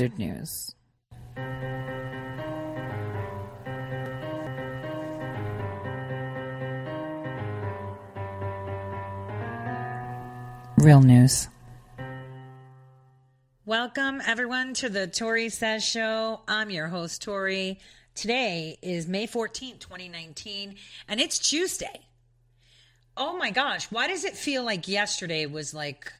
unfiltered news. Real news. Welcome, everyone, to the Tori Says Show. I'm your host, Tori. Today is May 14th, 2019, and it's Tuesday. Oh my gosh, why does it feel like yesterday was like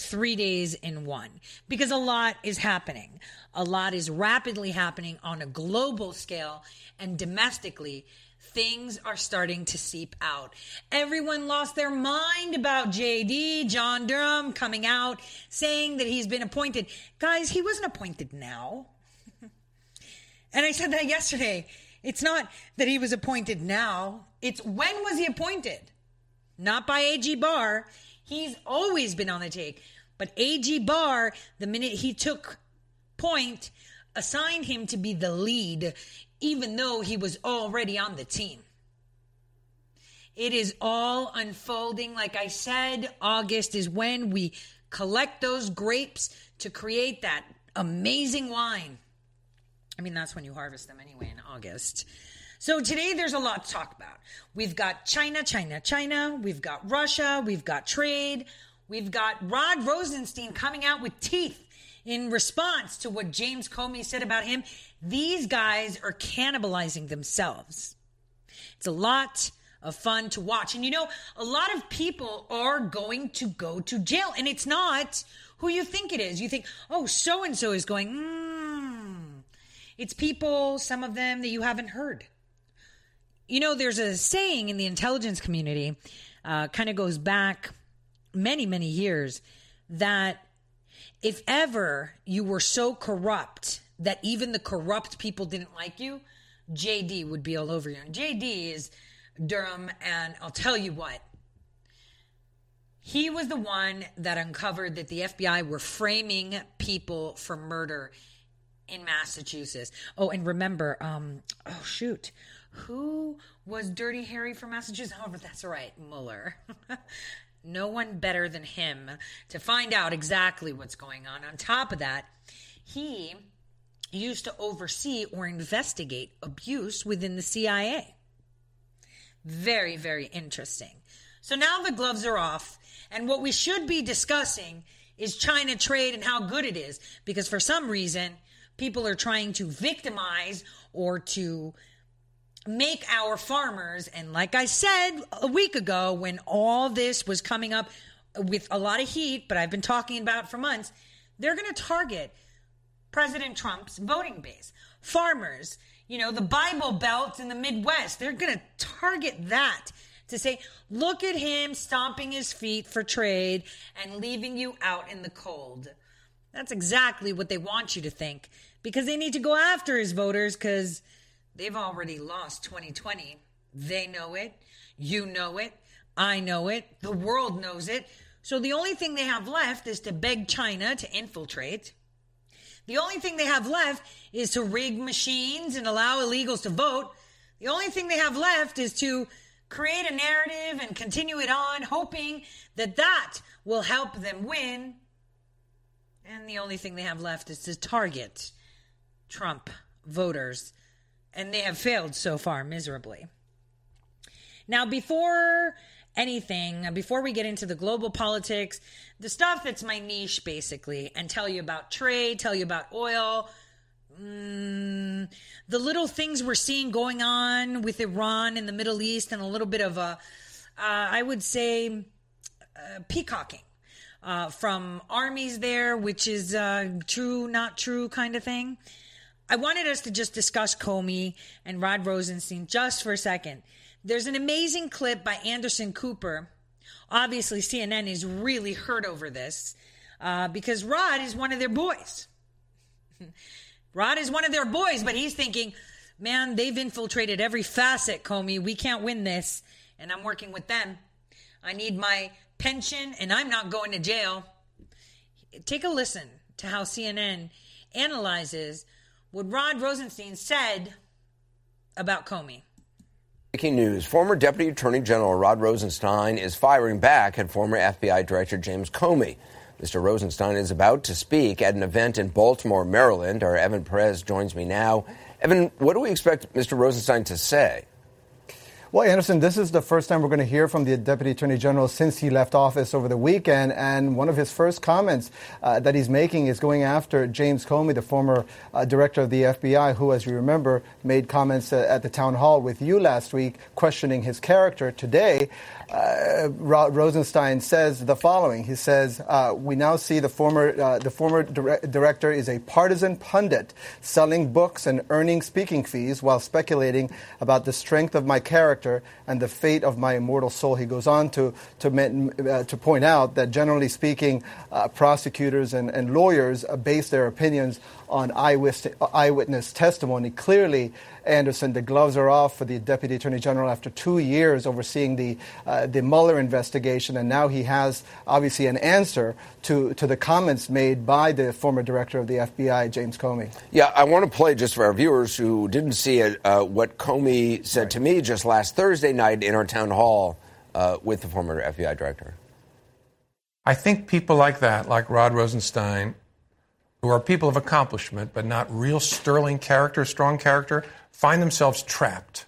three days in one? Because a lot is happening. A lot is rapidly happening on a global scale and domestically things are starting to seep out. Everyone lost their mind about JD, John Durham, coming out saying that he's been appointed. Guys, he wasn't appointed now. and I said that yesterday. It's not that he was appointed now, it's when was he appointed? Not by AG Barr. He's always been on the take. But AG Barr, the minute he took point, assigned him to be the lead even though he was already on the team. It is all unfolding. Like I said, August is when we collect those grapes to create that amazing wine. I mean, that's when you harvest them anyway in August. So today there's a lot to talk about. We've got China, China, China. We've got Russia. We've got trade. We've got Rod Rosenstein coming out with teeth in response to what James Comey said about him. These guys are cannibalizing themselves. It's a lot of fun to watch. And you know, a lot of people are going to go to jail, and it's not who you think it is. You think, oh, so and so is going, hmm. It's people, some of them that you haven't heard. You know, there's a saying in the intelligence community, uh, kind of goes back many, many years, that if ever you were so corrupt that even the corrupt people didn't like you, JD would be all over you. And JD is Durham, and I'll tell you what. He was the one that uncovered that the FBI were framing people for murder in Massachusetts. Oh, and remember, um, oh shoot, who was Dirty Harry from Massachusetts? Oh, that's right, Mueller. no one better than him to find out exactly what's going on. On top of that, he used to oversee or investigate abuse within the CIA. Very, very interesting. So now the gloves are off, and what we should be discussing is China trade and how good it is, because for some reason, people are trying to victimize or to make our farmers, and like I said a week ago, when all this was coming up with a lot of heat, but I've been talking about it for months, they're going to target President Trump's voting base. Farmers, you know, the Bible Belt in the Midwest, they're going to target that to say, look at him stomping his feet for trade and leaving you out in the cold. That's exactly what they want you to think because they need to go after his voters because they've already lost 2020. They know it. You know it. I know it. The world knows it. So the only thing they have left is to beg China to infiltrate the only thing they have left is to rig machines and allow illegals to vote. The only thing they have left is to create a narrative and continue it on, hoping that that will help them win. And the only thing they have left is to target Trump voters. And they have failed so far miserably. Now, before anything before we get into the global politics, the stuff that's my niche basically, and tell you about trade, tell you about oil, mm, the little things we're seeing going on with Iran in the Middle East, and a little bit of a, uh, I would say, uh, peacocking. Uh, from armies there, which is uh, true, not true kind of thing. I wanted us to just discuss Comey and Rod Rosenstein just for a second. There's an amazing clip by Anderson Cooper Obviously, CNN is really hurt over this uh, because Rod is one of their boys. Rod is one of their boys, but he's thinking, man, they've infiltrated every facet, Comey. We can't win this. And I'm working with them. I need my pension and I'm not going to jail. Take a listen to how CNN analyzes what Rod Rosenstein said about Comey. Breaking news. Former Deputy Attorney General Rod Rosenstein is firing back at former FBI Director James Comey. Mr. Rosenstein is about to speak at an event in Baltimore, Maryland. Our Evan Perez joins me now. Evan, what do we expect Mr. Rosenstein to say? Well, Anderson, this is the first time we're going to hear from the Deputy Attorney General since he left office over the weekend. And one of his first comments uh, that he's making is going after James Comey, the former uh, director of the FBI, who, as you remember, made comments uh, at the town hall with you last week questioning his character. Today, uh, Rosenstein says the following. He says, uh, "We now see the former uh, the former dire- director is a partisan pundit, selling books and earning speaking fees while speculating about the strength of my character and the fate of my immortal soul." He goes on to to, uh, to point out that generally speaking, uh, prosecutors and, and lawyers base their opinions on eyewitness, eyewitness testimony. Clearly, Anderson, the gloves are off for the Deputy Attorney General after two years overseeing the, uh, the Mueller investigation, and now he has obviously an answer to, to the comments made by the former director of the FBI, James Comey. Yeah, I want to play just for our viewers who didn't see it uh, what Comey said right. to me just last Thursday night in our town hall uh, with the former FBI director. I think people like that, like Rod Rosenstein, who are people of accomplishment but not real sterling character, strong character, find themselves trapped.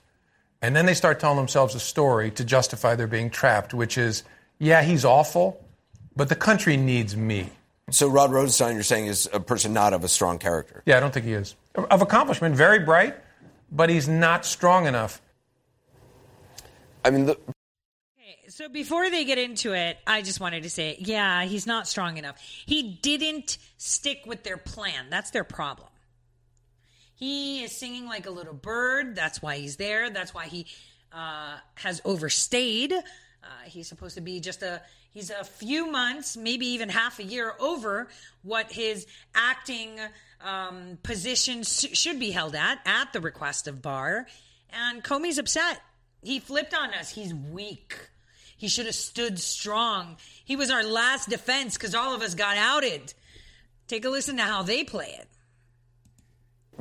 And then they start telling themselves a story to justify their being trapped, which is, yeah, he's awful, but the country needs me. So Rod Rosenstein, you're saying, is a person not of a strong character? Yeah, I don't think he is. Of accomplishment, very bright, but he's not strong enough. I mean, the, so before they get into it, I just wanted to say, yeah, he's not strong enough. He didn't stick with their plan. That's their problem. He is singing like a little bird. That's why he's there. That's why he uh, has overstayed. Uh, he's supposed to be just a he's a few months, maybe even half a year over what his acting um, position sh- should be held at at the request of Barr. And Comey's upset. He flipped on us. He's weak. He should have stood strong. He was our last defense because all of us got outed. Take a listen to how they play it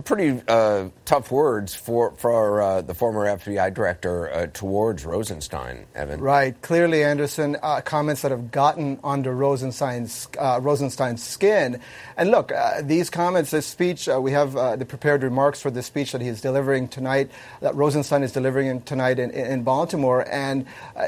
pretty uh, tough words for for uh, the former FBI director uh, towards Rosenstein, Evan. Right. Clearly, Anderson uh, comments that have gotten under Rosenstein's uh, Rosenstein's skin. And look, uh, these comments, this speech, we have the prepared remarks for the speech that he is delivering tonight, that Rosenstein is delivering tonight in, in Baltimore. And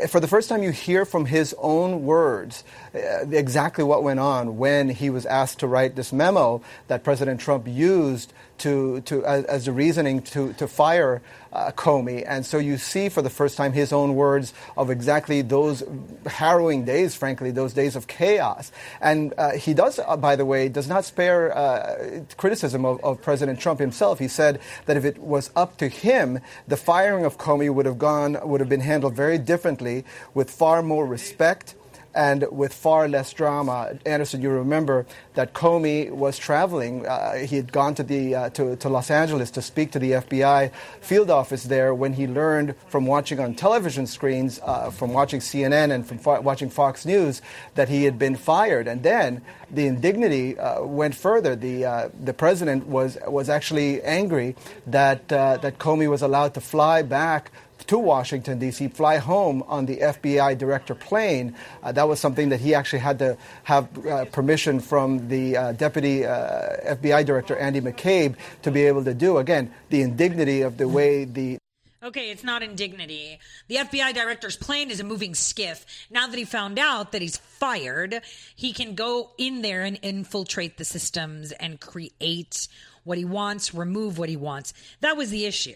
for the first time, you hear from his own words exactly what went on when he was asked to write this memo that President Trump used to, to as, as reasoning to, to fire uh, Comey. And so you see for the first time his own words of exactly those harrowing days, frankly, those days of chaos. And uh, he does, uh, by the way, does not spare uh, criticism of, of, President Trump himself. He said that if it was up to him, the firing of Comey would have gone, would have been handled very differently with far more respect and with far less drama. Anderson, you remember that Comey was traveling. Uh, he had gone to, the, uh, to, to, Los Angeles to speak to the FBI field office there when he learned from watching on television screens, uh, from watching CNN and from fo- watching Fox News, that he had been fired. And then the indignity uh, went further. The, uh, the president was, was actually angry that, uh, that Comey was allowed to fly back to Washington, D.C., fly home on the FBI director plane. Uh, that was something that he actually had to have uh, permission from the uh, deputy uh, FBI director, Andy McCabe, to be able to do. Again, the indignity of the way the Okay, it's not indignity. The FBI director's plane is a moving SCIF. Now that he found out that he's fired, he can go in there and infiltrate the systems and create what he wants, remove what he wants. That was the issue.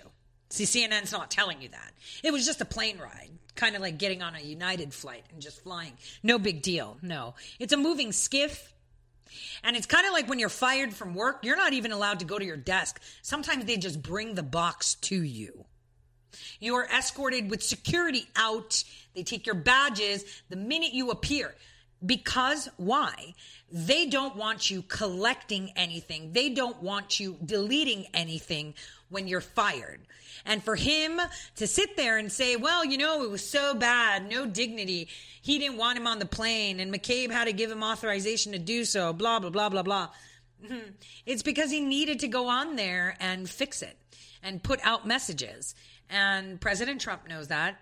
See, CNN's not telling you that. It was just a plane ride, kind of like getting on a United flight and just flying. No big deal. No. It's a moving SCIF. And it's kind of like when you're fired from work, you're not even allowed to go to your desk. Sometimes they just bring the box to you. You are escorted with security out. They take your badges the minute you appear. Because why? They don't want you collecting anything. They don't want you deleting anything when you're fired. And for him to sit there and say, well, you know, it was so bad, no dignity. He didn't want him on the plane, and McCabe had to give him authorization to do so, blah, blah, blah, blah, blah. It's because he needed to go on there and fix it and put out messages. And President Trump knows that.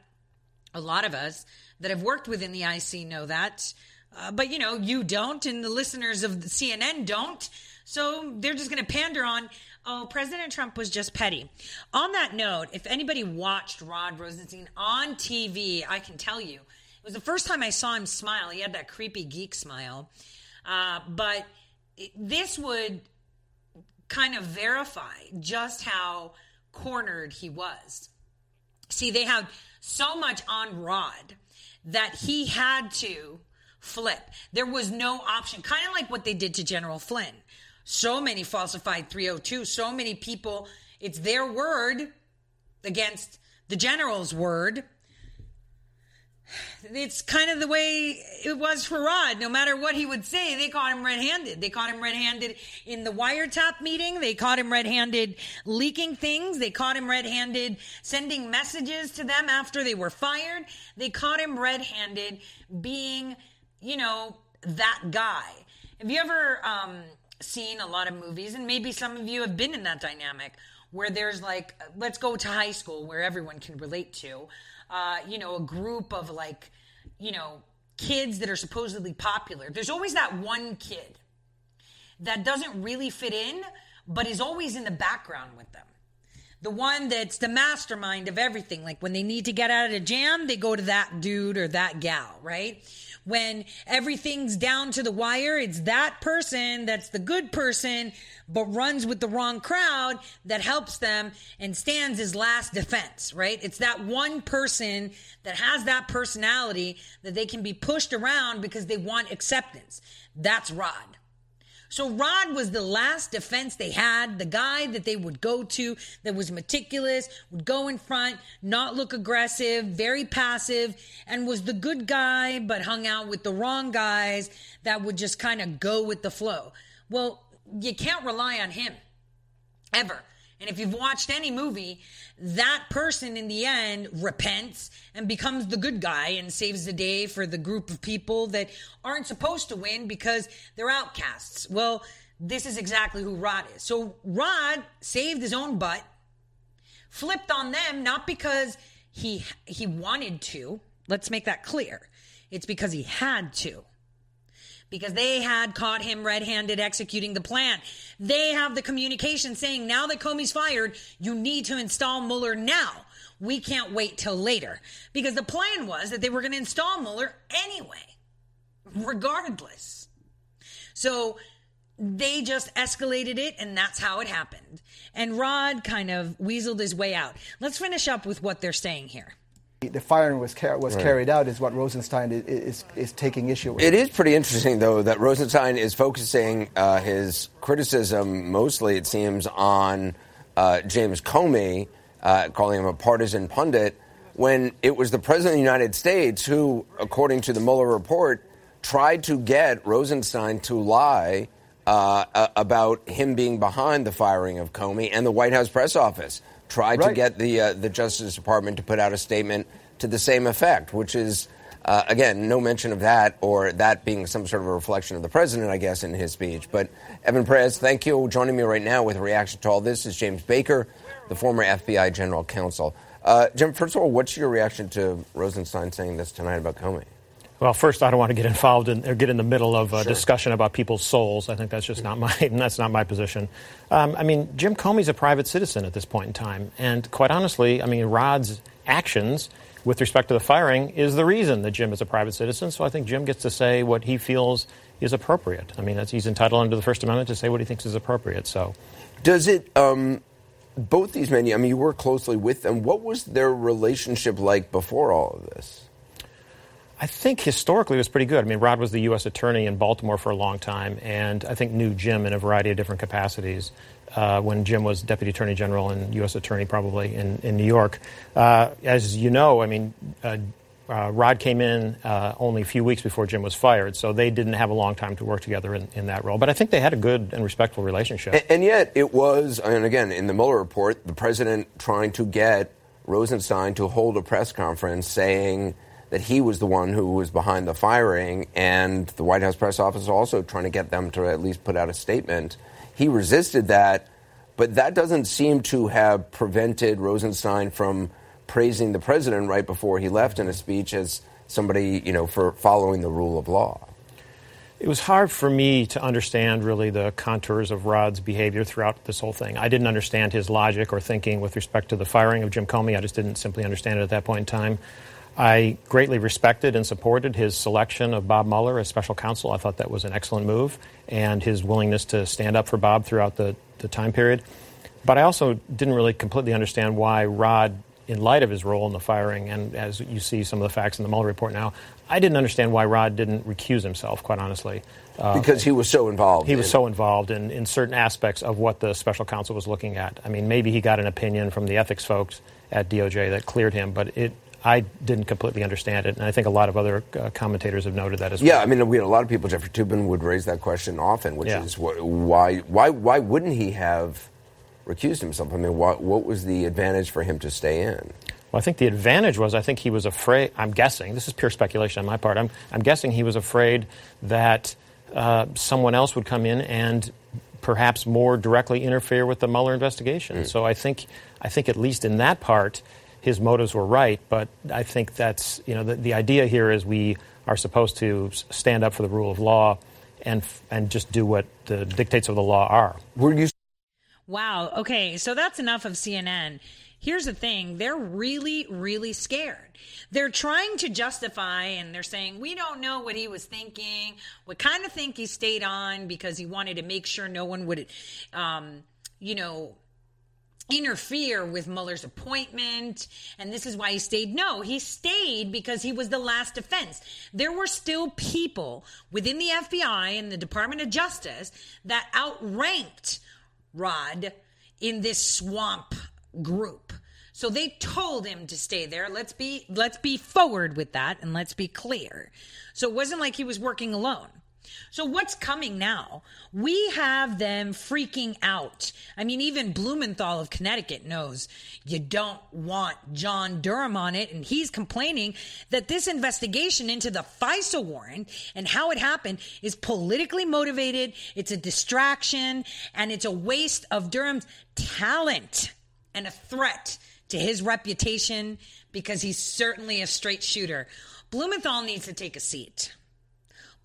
A lot of us that have worked within the IC know that. Uh, but you know, you don't, and the listeners of CNN don't. So they're just going to pander on, oh, President Trump was just petty. On that note, if anybody watched Rod Rosenstein on TV, I can tell you, it was the first time I saw him smile. He had that creepy geek smile. Uh, but this would kind of verify just how cornered he was. See, they had so much on Rod that he had to flip. There was no option, kind of like what they did to General Flynn. So many falsified 302, so many people, it's their word against the general's word. It's kind of the way it was for Rod. No matter what he would say, they caught him red handed. They caught him red handed in the wiretap meeting. They caught him red handed leaking things. They caught him red handed sending messages to them after they were fired. They caught him red handed being you know, that guy. Have you ever um, seen a lot of movies, and maybe some of you have been in that dynamic where there's like, let's go to high school where everyone can relate to, uh, you know, a group of like, you know, kids that are supposedly popular. There's always that one kid that doesn't really fit in, but is always in the background with them the one that's the mastermind of everything. Like when they need to get out of a jam, they go to that dude or that gal, right? When everything's down to the wire, it's that person that's the good person, but runs with the wrong crowd that helps them and stands as last defense, right? It's that one person that has that personality that they can be pushed around because they want acceptance. That's Rod. So Rod was the last defense they had, the guy that they would go to that was meticulous, would go in front, not look aggressive, very passive, and was the good guy, but hung out with the wrong guys that would just kind of go with the flow. Well, you can't rely on him ever. And if you've watched any movie, that person in the end repents and becomes the good guy and saves the day for the group of people that aren't supposed to win because they're outcasts. Well, this is exactly who Rod is. So Rod saved his own butt, flipped on them, not because he he wanted to. Let's make that clear. It's because he had to because they had caught him red handed executing the plan. They have the communication saying now that Comey's fired, you need to install Mueller now. We can't wait till later because the plan was that they were going to install Mueller anyway, regardless. So they just escalated it, and that's how it happened. And Rod kind of weaseled his way out. Let's finish up with what they're saying here the firing was car- was right. carried out is what Rosenstein is, is, is taking issue with. It is pretty interesting, though, that Rosenstein is focusing uh, his criticism mostly, it seems, on uh, James Comey, uh, calling him a partisan pundit, when it was the president of the United States who, according to the Mueller report, tried to get Rosenstein to lie uh, about him being behind the firing of Comey and the White House press office tried right. to get the uh, the Justice Department to put out a statement to the same effect, which is. Uh, again, no mention of that or that being some sort of a reflection of the president, I guess, in his speech. But Evan Perez, thank you. for Joining me right now with a reaction to all this is James Baker, the former FBI general counsel. Uh, Jim, first of all, what's your reaction to Rosenstein saying this tonight about Comey? Well, first, I don't want to get involved in or get in the middle of a sure. discussion about people's souls. I think that's just not my that's not my position. Um, I mean, Jim Comey's a private citizen at this point in time, and quite honestly, I mean, Rod's actions with respect to the firing is the reason that Jim is a private citizen. So I think Jim gets to say what he feels is appropriate. I mean, he's entitled under the First Amendment to say what he thinks is appropriate. So, does it? Um, both these men, I mean, you work closely with them. What was their relationship like before all of this? I think historically it was pretty good. I mean, Rod was the U.S. attorney in Baltimore for a long time, and I think knew Jim in a variety of different capacities. uh, when Jim was Deputy Attorney General and U.S. Attorney, probably in, in New York. Uh, as you know, I mean, uh, uh, Rod came in uh, only a few weeks before Jim was fired, so they didn't have a long time to work together in, in that role. But I think they had a good and respectful relationship. And, and, yet, it was, and again, in the Mueller report, the president trying to get Rosenstein to hold a press conference saying that he was the one who was behind the firing, and the White House press office also trying to get them to at least put out a statement. He resisted that, but that doesn't seem to have prevented Rosenstein from praising the president right before he left in a speech as somebody, you know, for following the rule of law. It was hard for me to understand really the contours of Rod's behavior throughout this whole thing. I didn't understand his logic or thinking with respect to the firing of Jim Comey. I just didn't simply understand it at that point in time. I greatly respected and supported his selection of Bob Mueller as special counsel. I thought that was an excellent move, and his willingness to stand up for Bob throughout the, the time period. But I also didn't really completely understand why Rod in light of his role in the firing, and as you see some of the facts in the Mueller report now, I didn't understand why Rod didn't recuse himself, quite honestly. Uh, because he was so involved. He was so involved in, in certain aspects of what the special counsel was looking at. I mean, maybe he got an opinion from the ethics folks at DOJ that cleared him, but it, I didn't completely understand it, and I think a lot of other uh, commentators have noted that as well. Yeah, I mean, we had a lot of people. Jeffrey Toobin would raise that question often, which yeah. is why, why, why wouldn't he have recused himself? I mean, what, what was the advantage for him to stay in? Well, I think the advantage was I think he was afraid. I'm guessing this is pure speculation on my part. I'm, I'm guessing he was afraid that uh, someone else would come in and perhaps more directly interfere with the Mueller investigation. Mm. So I think I think at least in that part, his motives were right. But I think that's you know the, the idea here is we are supposed to stand up for the rule of law and and just do what the dictates of the law are. Were you? Wow. Okay, so that's enough of CNN. Here's the thing they're really, really scared. They're trying to justify and they're saying, we don't know what he was thinking. We kind of think he stayed on because he wanted to make sure no one would, um, you know, interfere with Mueller's appointment, and this is why he stayed. No, he stayed because he was the last defense. There were still people within the FBI and the Department of Justice that outranked Rod in this swamp group. So they told him to stay there. Let's be let's be forward with that and let's be clear. So it wasn't like he was working alone. So what's coming now? We have them freaking out. I mean, even Blumenthal of Connecticut knows you don't want John Durham on it. And he's complaining that this investigation into the FISA warrant and how it happened is politically motivated. It's a distraction and it's a waste of Durham's talent and a threat to his reputation because he's certainly a straight shooter. Blumenthal needs to take a seat.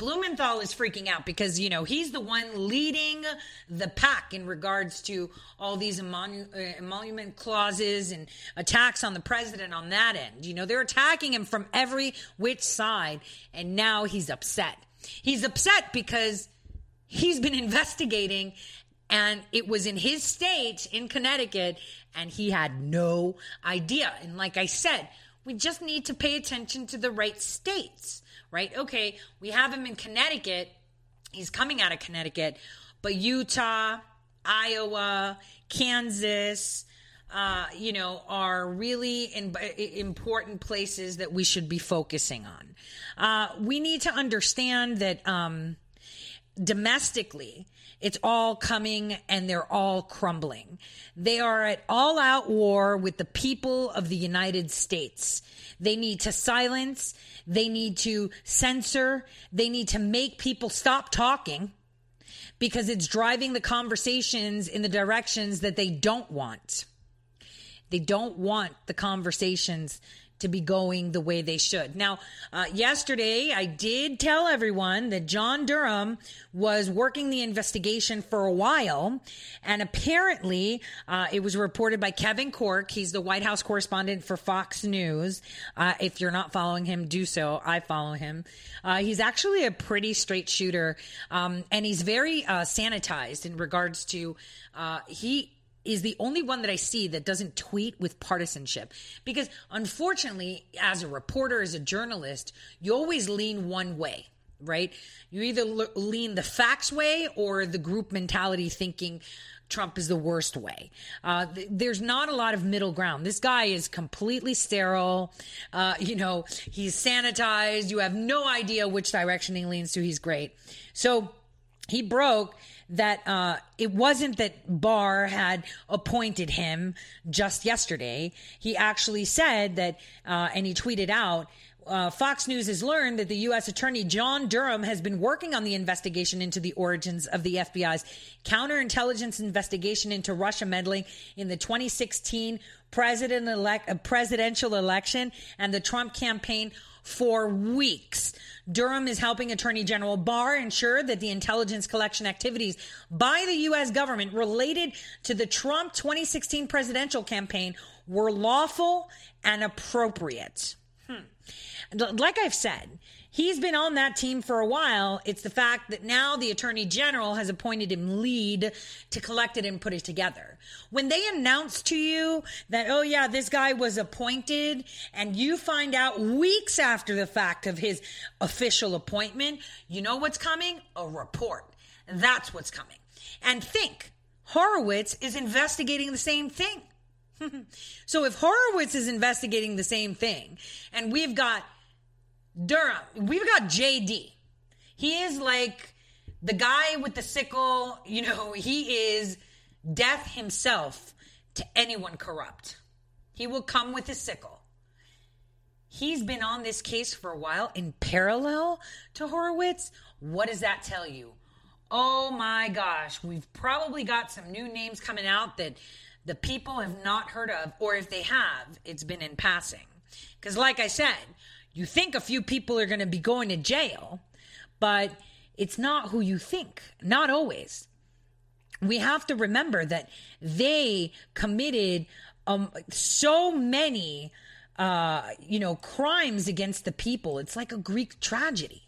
Blumenthal is freaking out because, you know, he's the one leading the pack in regards to all these emonu- uh, emolument clauses and attacks on the president on that end. You know, they're attacking him from every which side, and now he's upset. He's upset because he's been investigating and it was in his state in Connecticut, and he had no idea. And like I said, we just need to pay attention to the right states, right? Okay, we have him in Connecticut. He's coming out of Connecticut, but Utah, Iowa, Kansas, uh, you know, are really in, important places that we should be focusing on. Uh, we need to understand that um, domestically, it's all coming and they're all crumbling. They are at all out war with the people of the United States. They need to silence. They need to censor. They need to make people stop talking because it's driving the conversations in the directions that they don't want. They don't want the conversations to be going the way they should. Now, uh, yesterday I did tell everyone that John Durham was working the investigation for a while, and apparently uh, it was reported by Kevin Corke. He's the White House correspondent for Fox News. Uh, if you're not following him, do so. I follow him. Uh, he's actually a pretty straight shooter, um, and he's very uh, sanitized in regards to uh, he is the only one that I see that doesn't tweet with partisanship. Because unfortunately, as a reporter, as a journalist, you always lean one way, right? You either lean the facts way or the group mentality thinking Trump is the worst way. Uh, th- there's not a lot of middle ground. This guy is completely sterile. Uh, you know, he's sanitized. You have no idea which direction he leans to. He's great. So he broke that uh, it wasn't that Barr had appointed him just yesterday. He actually said that, uh, and he tweeted out, uh, Fox News has learned that the U.S. Attorney John Durham has been working on the investigation into the origins of the FBI's counterintelligence investigation into Russia meddling in the 2016 president elect, presidential election and the Trump campaign for weeks. Durham is helping Attorney General Barr ensure that the intelligence collection activities by the U.S. government related to the Trump 2016 presidential campaign were lawful and appropriate. Hmm like I've said, he's been on that team for a while. It's the fact that now the attorney general has appointed him lead to collect it and put it together. When they announce to you that, oh yeah, this guy was appointed and you find out weeks after the fact of his official appointment, you know what's coming? A report. That's what's coming. And think, Horowitz is investigating the same thing. so if Horowitz is investigating the same thing and we've got Durham. We've got JD. He is like the guy with the sickle. You know, he is death himself to anyone corrupt. He will come with his sickle. He's been on this case for a while in parallel to Horowitz. What does that tell you? Oh my gosh, we've probably got some new names coming out that the people have not heard of, or if they have, it's been in passing. Because, like I said, you think a few people are going to be going to jail, but it's not who you think. Not always. We have to remember that they committed um, so many, uh, you know, crimes against the people. It's like a Greek tragedy.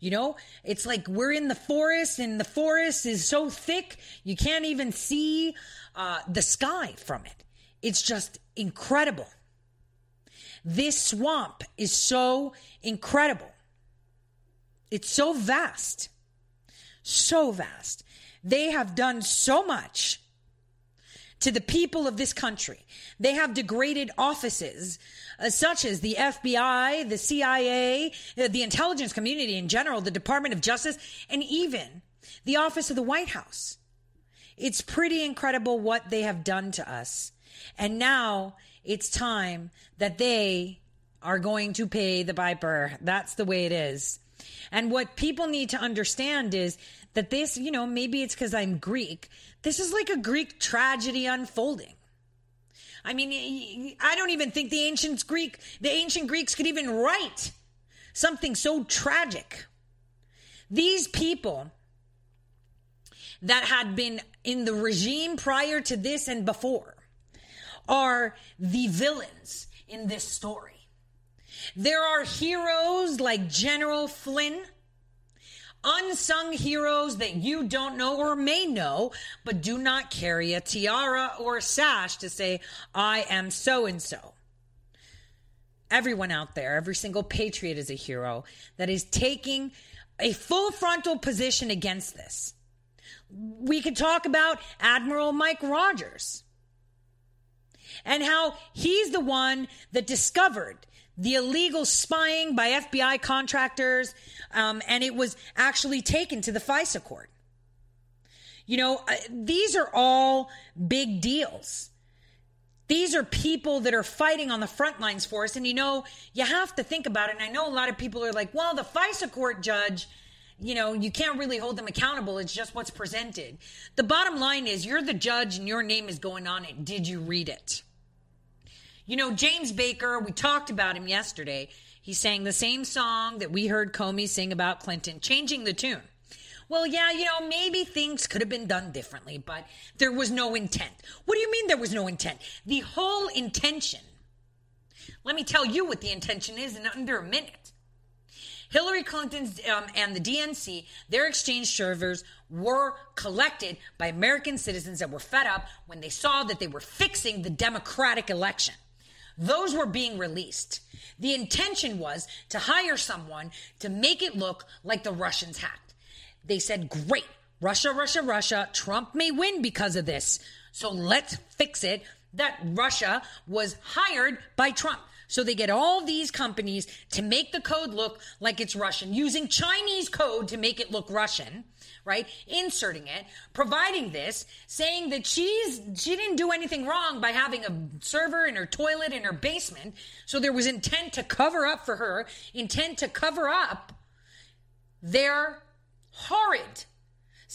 You know, it's like we're in the forest and the forest is so thick you can't even see uh, the sky from it. It's just incredible. This swamp is so incredible. It's so vast. So vast. They have done so much to the people of this country. They have degraded offices uh, such as the FBI, the CIA, uh, the intelligence community in general, the Department of Justice, and even the office of the White House. It's pretty incredible what they have done to us. And now it's time that they are going to pay the piper. That's the way it is. And what people need to understand is that this, you know, maybe it's because I'm Greek. This is like a Greek tragedy unfolding. I mean, I don't even think the ancient Greek, the ancient Greeks could even write something so tragic. These people that had been in the regime prior to this and before are the villains in this story. There are heroes like General Flynn, unsung heroes that you don't know or may know, but do not carry a tiara or a sash to say, I am so and so. Everyone out there, every single patriot is a hero that is taking a full frontal position against this. We could talk about Admiral Mike Rogers and how he's the one that discovered the illegal spying by FBI contractors, um, and it was actually taken to the FISA court. You know, uh, these are all big deals. These are people that are fighting on the front lines for us. And you know, you have to think about it. And I know a lot of people are like, well, the FISA court judge, you know, you can't really hold them accountable. It's just what's presented. The bottom line is you're the judge and your name is going on it. Did you read it? You know, James Baker, we talked about him yesterday. He sang the same song that we heard Comey sing about Clinton, changing the tune. Well, yeah, you know, maybe things could have been done differently, but there was no intent. What do you mean there was no intent? The whole intention. Let me tell you what the intention is in under a minute. Hillary Clinton's um, and the DNC, their exchange servers were collected by American citizens that were fed up when they saw that they were fixing the democratic election. Those were being released. The intention was to hire someone to make it look like the Russians hacked. They said, great, Russia, Russia, Russia. Trump may win because of this. So let's fix it that Russia was hired by Trump. So they get all these companies to make the code look like it's Russian, using Chinese code to make it look Russian, right? Inserting it, providing this, saying that she's she didn't do anything wrong by having a server in her toilet in her basement. So there was intent to cover up for her, intent to cover up their horrid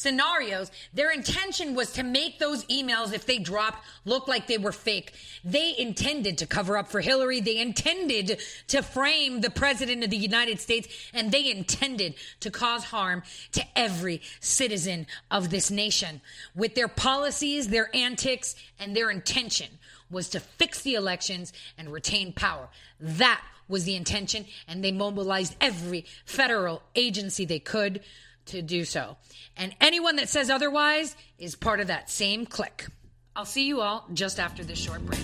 scenarios, their intention was to make those emails, if they dropped, look like they were fake. They intended to cover up for Hillary. They intended to frame the president of the United States, and they intended to cause harm to every citizen of this nation. With their policies, their antics, and their intention was to fix the elections and retain power. That was the intention, and they mobilized every federal agency they could to do so. And anyone that says otherwise is part of that same clique. I'll see you all just after this short break.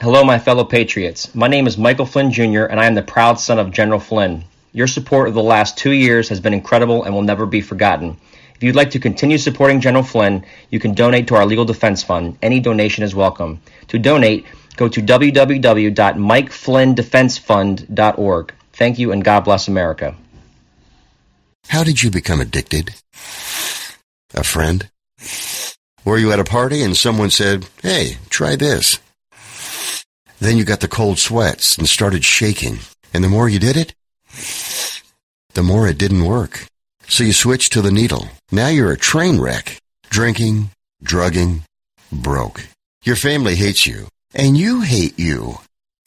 Hello, my fellow patriots. My name is Michael Flynn Jr., and I am the proud son of General Flynn. Your support of the last two years has been incredible and will never be forgotten. If you'd like to continue supporting General Flynn, you can donate to our Legal Defense Fund. Any donation is welcome. To donate, go to www.mikeflynndefensefund.org. Thank you and God bless America. How did you become addicted? A friend? Were you at a party and someone said, hey, try this? Then you got the cold sweats and started shaking. And the more you did it, the more it didn't work. So you switched to the needle. Now you're a train wreck. Drinking, drugging, broke. Your family hates you. And you hate you.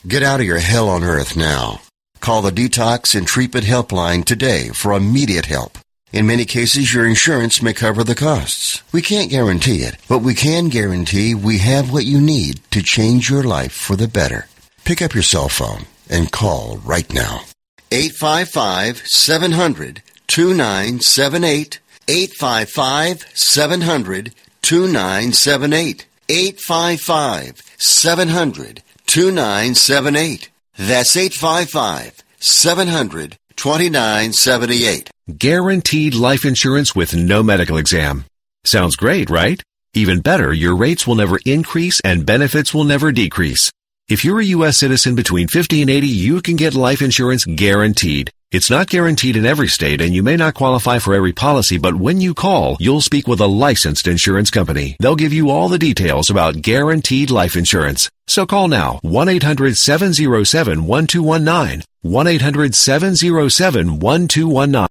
Get out of your hell on earth now. Call the Detox and Treatment Helpline today for immediate help. In many cases, your insurance may cover the costs. We can't guarantee it, but we can guarantee we have what you need to change your life for the better. Pick up your cell phone and call right now. 855 700 2978. 855 700 2978. 855 700 2978. That's 855 700 2978. Guaranteed life insurance with no medical exam. Sounds great, right? Even better, your rates will never increase and benefits will never decrease. If you're a U.S. citizen between 50 and 80, you can get life insurance guaranteed. It's not guaranteed in every state and you may not qualify for every policy, but when you call, you'll speak with a licensed insurance company. They'll give you all the details about guaranteed life insurance. So call now 1-800-707-1219. 1-800-707-1219.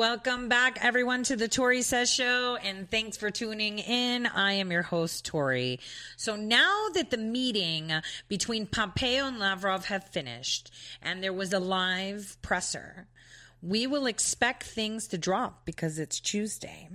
Welcome back, everyone, to the Tori Says Show, and thanks for tuning in. I am your host, Tori. So now that the meeting between Pompeo and Lavrov have finished, and there was a live presser, we will expect things to drop because it's Tuesday.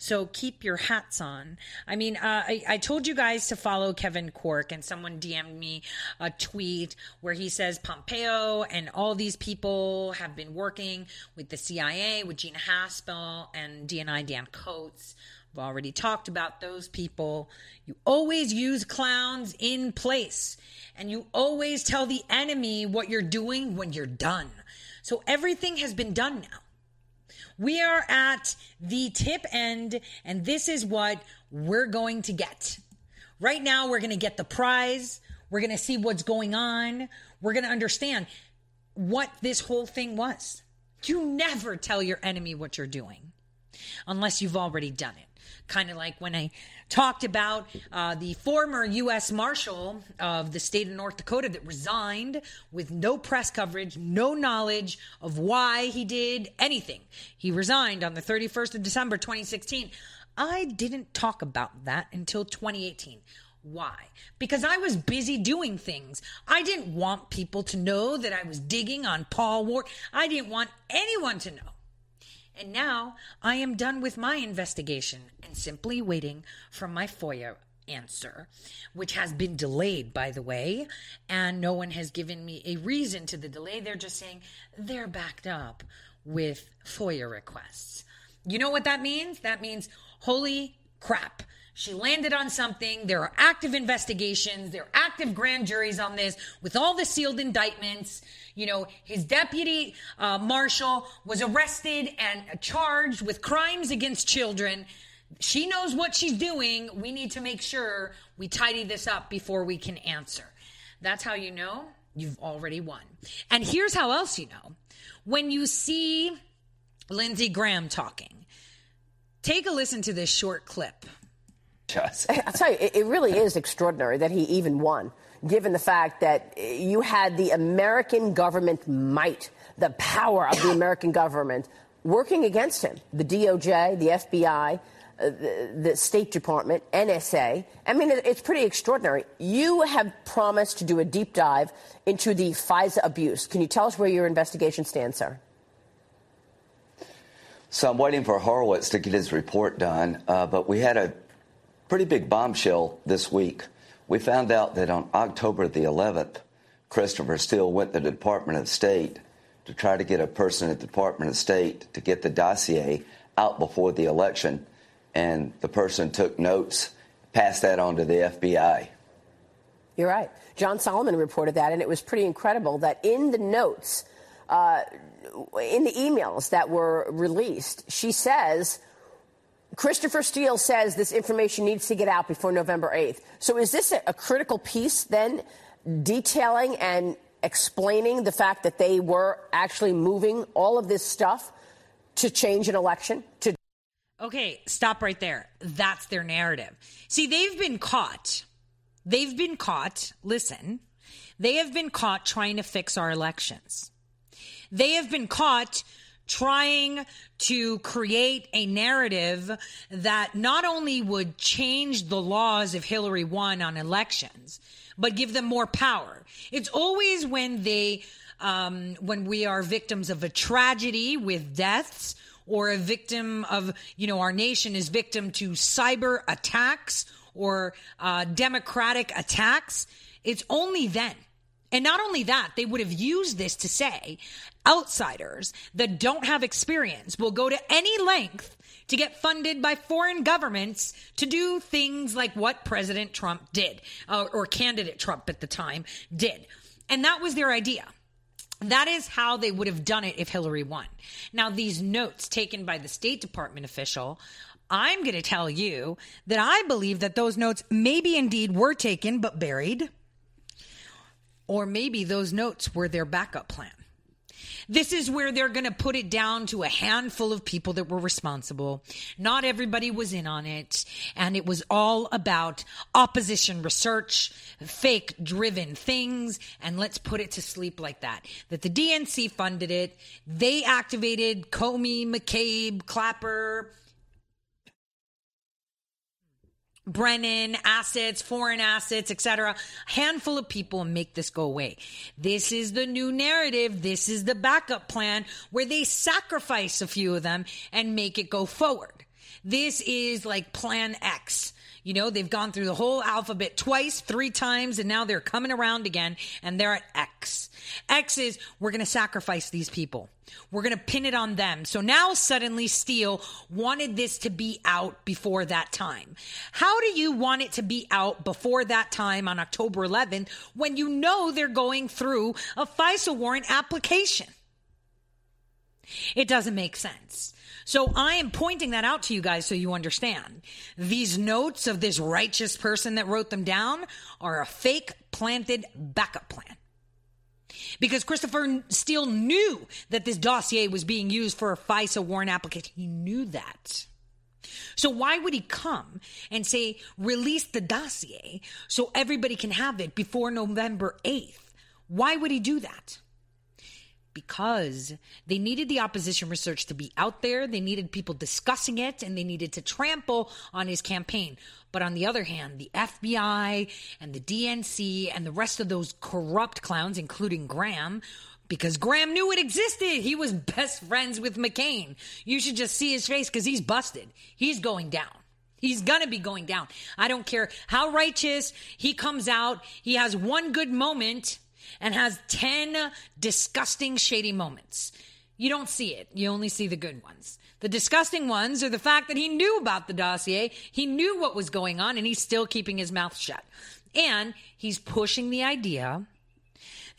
So keep your hats on. I mean, uh, I, I told you guys to follow Kevin Corke, and someone DM'd me a tweet where he says Pompeo and all these people have been working with the CIA, with Gina Haspel and DNI Dan Coats. I've already talked about those people. You always use clowns in place, and you always tell the enemy what you're doing when you're done. So everything has been done now. We are at the tip end, and this is what we're going to get. Right now, we're going to get the prize. We're going to see what's going on. We're going to understand what this whole thing was. You never tell your enemy what you're doing unless you've already done it kind of like when I talked about uh, the former U.S. Marshal of the state of North Dakota that resigned with no press coverage, no knowledge of why he did anything. He resigned on the 31st of December 2016. I didn't talk about that until 2018. Why? Because I was busy doing things. I didn't want people to know that I was digging on Paul Ward. I didn't want anyone to know. And now I am done with my investigation and simply waiting for my FOIA answer, which has been delayed, by the way, and no one has given me a reason to the delay. They're just saying they're backed up with FOIA requests. You know what that means? That means, holy crap. She landed on something. There are active investigations. There are active grand juries on this with all the sealed indictments. You know, his deputy uh, marshal was arrested and charged with crimes against children. She knows what she's doing. We need to make sure we tidy this up before we can answer. That's how you know you've already won. And here's how else you know. When you see Lindsey Graham talking, take a listen to this short clip. I'll tell you, it, it really is extraordinary that he even won, given the fact that you had the American government might, the power of the American government working against him. The DOJ, the FBI, uh, the, the, State Department, NSA. I mean, it, it's pretty extraordinary. You have promised to do a deep dive into the FISA abuse. Can you tell us where your investigation stands, sir? So I'm waiting for Horowitz to get his report done, uh, but we had a pretty big bombshell this week. We found out that on October the 11th, Christopher Steele went to the Department of State to try to get a person at the Department of State to get the dossier out before the election, and the person took notes, passed that on to the FBI. You're right. John Solomon reported that, and it was pretty incredible that in the notes, uh, in the emails that were released, she says Christopher Steele says this information needs to get out before November 8th. So is this a, a critical piece then, detailing and explaining the fact that they were actually moving all of this stuff to change an election? To okay, stop right there. That's their narrative. See, they've been caught. They've been caught. Listen, they have been caught trying to fix our elections. They have been caught trying to create a narrative that not only would change the laws if Hillary won on elections, but give them more power. It's always when they, um, when we are victims of a tragedy with deaths or a victim of, you know, our nation is victim to cyber attacks or uh, democratic attacks. It's only then and not only that, they would have used this to say outsiders that don't have experience will go to any length to get funded by foreign governments to do things like what President Trump did, uh, or candidate Trump at the time did. And that was their idea. That is how they would have done it if Hillary won. Now, these notes taken by the State Department official I'm going to tell you that I believe that those notes maybe indeed were taken but buried. Or maybe those notes were their backup plan. This is where they're going to put it down to a handful of people that were responsible. Not everybody was in on it. And it was all about opposition research, fake driven things. And let's put it to sleep like that. That the DNC funded it. They activated Comey, McCabe, Clapper, Brennan assets, foreign assets, etc. Handful of people make this go away. This is the new narrative. This is the backup plan where they sacrifice a few of them and make it go forward. This is like plan X. You know, they've gone through the whole alphabet twice, three times, and now they're coming around again and they're at X. X is we're going to sacrifice these people. We're going to pin it on them. So now suddenly Steele wanted this to be out before that time. How do you want it to be out before that time on October 11th when you know they're going through a FISA warrant application? It doesn't make sense. So I am pointing that out to you guys so you understand. These notes of this righteous person that wrote them down are a fake planted backup plan. Because Christopher Steele knew that this dossier was being used for a FISA warrant application. He knew that. So why would he come and say, release the dossier so everybody can have it before November 8th? Why would he do that? Because they needed the opposition research to be out there. They needed people discussing it and they needed to trample on his campaign. But on the other hand, the FBI and the DNC and the rest of those corrupt clowns, including Graham, because Graham knew it existed. He was best friends with McCain. You should just see his face because he's busted. He's going down. He's gonna be going down. I don't care how righteous he comes out. He has one good moment and has 10 disgusting, shady moments. You don't see it. You only see the good ones. The disgusting ones are the fact that he knew about the dossier, he knew what was going on, and he's still keeping his mouth shut. And he's pushing the idea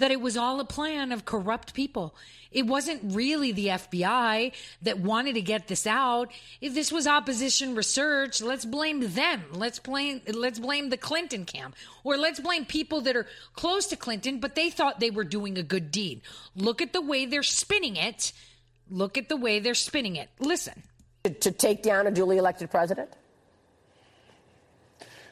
that it was all a plan of corrupt people. It wasn't really the FBI that wanted to get this out. If this was opposition research, let's blame them. Let's blame let's blame the Clinton camp or let's blame people that are close to Clinton but they thought they were doing a good deed. Look at the way they're spinning it. Look at the way they're spinning it. Listen. To take down a duly elected president?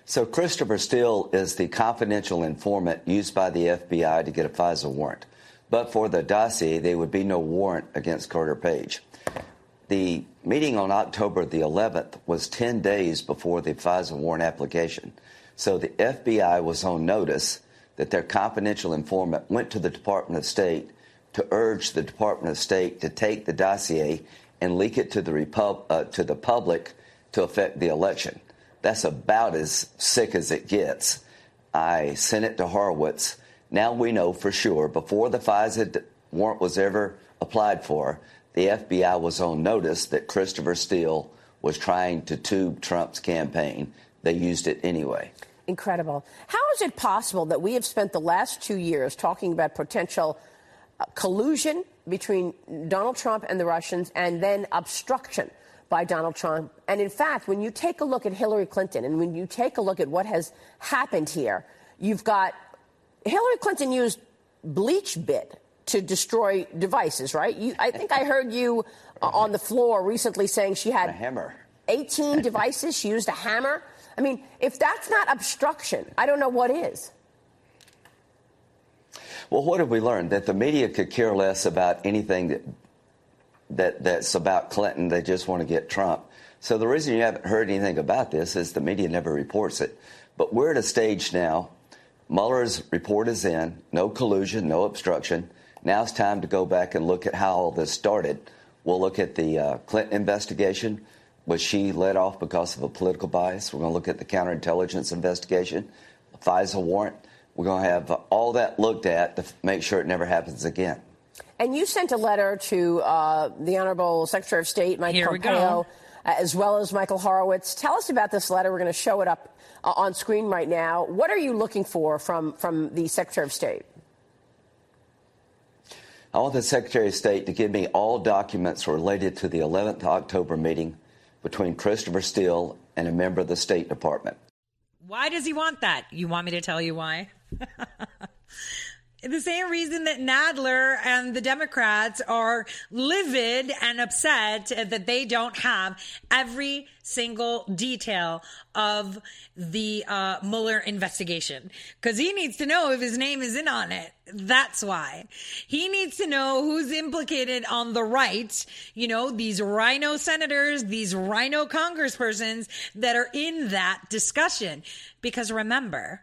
So Christopher Steele is the confidential informant used by the FBI to get a FISA warrant. But for the dossier, there would be no warrant against Carter Page. The meeting on October the 11th was 10 days before the FISA warrant application. So the FBI was on notice that their confidential informant went to the Department of State to urge the Department of State to take the dossier and leak it to the, Repub- uh, to the public to affect the election. That's about as sick as it gets. I sent it to Horowitz. Now we know for sure, before the FISA warrant was ever applied for, the FBI was on notice that Christopher Steele was trying to tube Trump's campaign. They used it anyway. Incredible. How is it possible that we have spent the last two years talking about potential uh, collusion between Donald Trump and the Russians and then obstruction by Donald Trump? And in fact, when you take a look at Hillary Clinton and when you take a look at what has happened here, you've got Hillary Clinton used BleachBit to destroy devices, right? You, I think I heard you uh, on the floor recently saying she had a hammer. 18 devices. She used a hammer. I mean, if that's not obstruction, I don't know what is. Well, what have we learned? That the media could care less about anything that, that that's about Clinton. They just want to get Trump. So the reason you haven't heard anything about this is the media never reports it. But we're at a stage now. Mueller's report is in. No collusion, no obstruction. Now it's time to go back and look at how all this started. We'll look at the uh, Clinton investigation. Was she let off because of a political bias? We're going to look at the counterintelligence investigation, FISA warrant. We're going to have all that looked at to make sure it never happens again. And you sent a letter to uh, the Honorable Secretary of State, Mike Here Pompeo, uh, as well as Michael Horowitz. Tell us about this letter. We're going to show it up uh, on screen right now. What are you looking for from, from the Secretary of State? I want the Secretary of State to give me all documents related to the 11th October meeting between Christopher Steele and a member of the State Department. Why does he want that? You want me to tell you why? the same reason that Nadler and the Democrats are livid and upset that they don't have every single detail of the uh, Mueller investigation because he needs to know if his name is in on it. That's why he needs to know who's implicated on the right. You know, these RINO senators, these RINO congresspersons that are in that discussion. Because remember,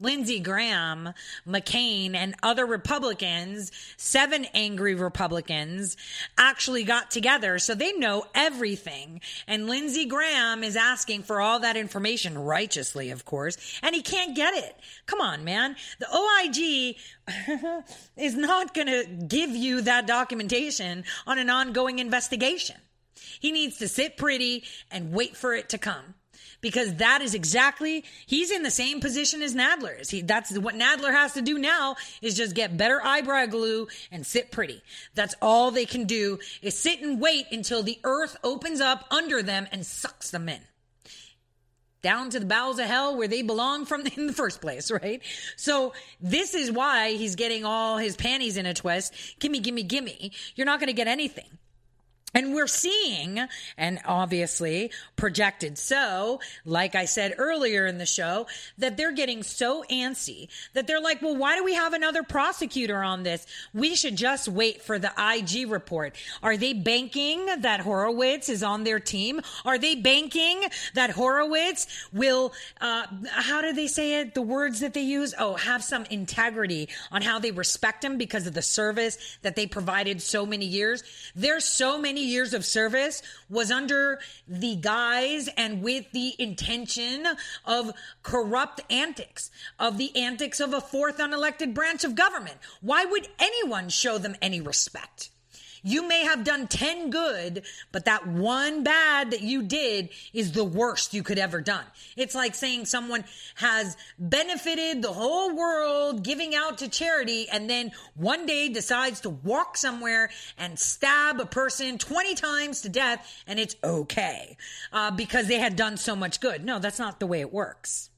Lindsey Graham, McCain, and other Republicans, seven angry Republicans, actually got together. So they know everything. And Lindsey Graham is asking for all that information, righteously, of course, and he can't get it. Come on, man. The OIG is not going to give you that documentation on an ongoing investigation. He needs to sit pretty and wait for it to come because that is exactly he's in the same position as Nadler is. He that's what Nadler has to do now is just get better eyebrow glue and sit pretty. That's all they can do is sit and wait until the earth opens up under them and sucks them in. Down to the bowels of hell where they belong from in the first place, right? So this is why he's getting all his panties in a twist. Gimme, gimme, gimme. You're not going to get anything. And we're seeing, and obviously projected so, like I said earlier in the show, that they're getting so antsy that they're like, well, why do we have another prosecutor on this? We should just wait for the IG report. Are they banking that Horowitz is on their team? Are they banking that Horowitz will, uh, how do they say it? The words that they use? Oh, have some integrity on how they respect him because of the service that they provided so many years. There's so many years of service was under the guise and with the intention of corrupt antics, of the antics of a fourth unelected branch of government. Why would anyone show them any respect? You may have done 10 good, but that one bad that you did is the worst you could ever done. It's like saying someone has benefited the whole world giving out to charity and then one day decides to walk somewhere and stab a person 20 times to death and it's okay uh, because they had done so much good. No, that's not the way it works.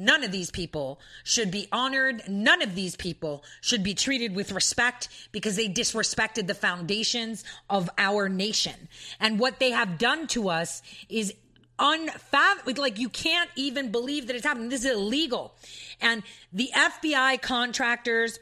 None of these people should be honored. None of these people should be treated with respect because they disrespected the foundations of our nation. And what they have done to us is unfathomable. Like you can't even believe that it's happening. This is illegal. And the FBI contractors,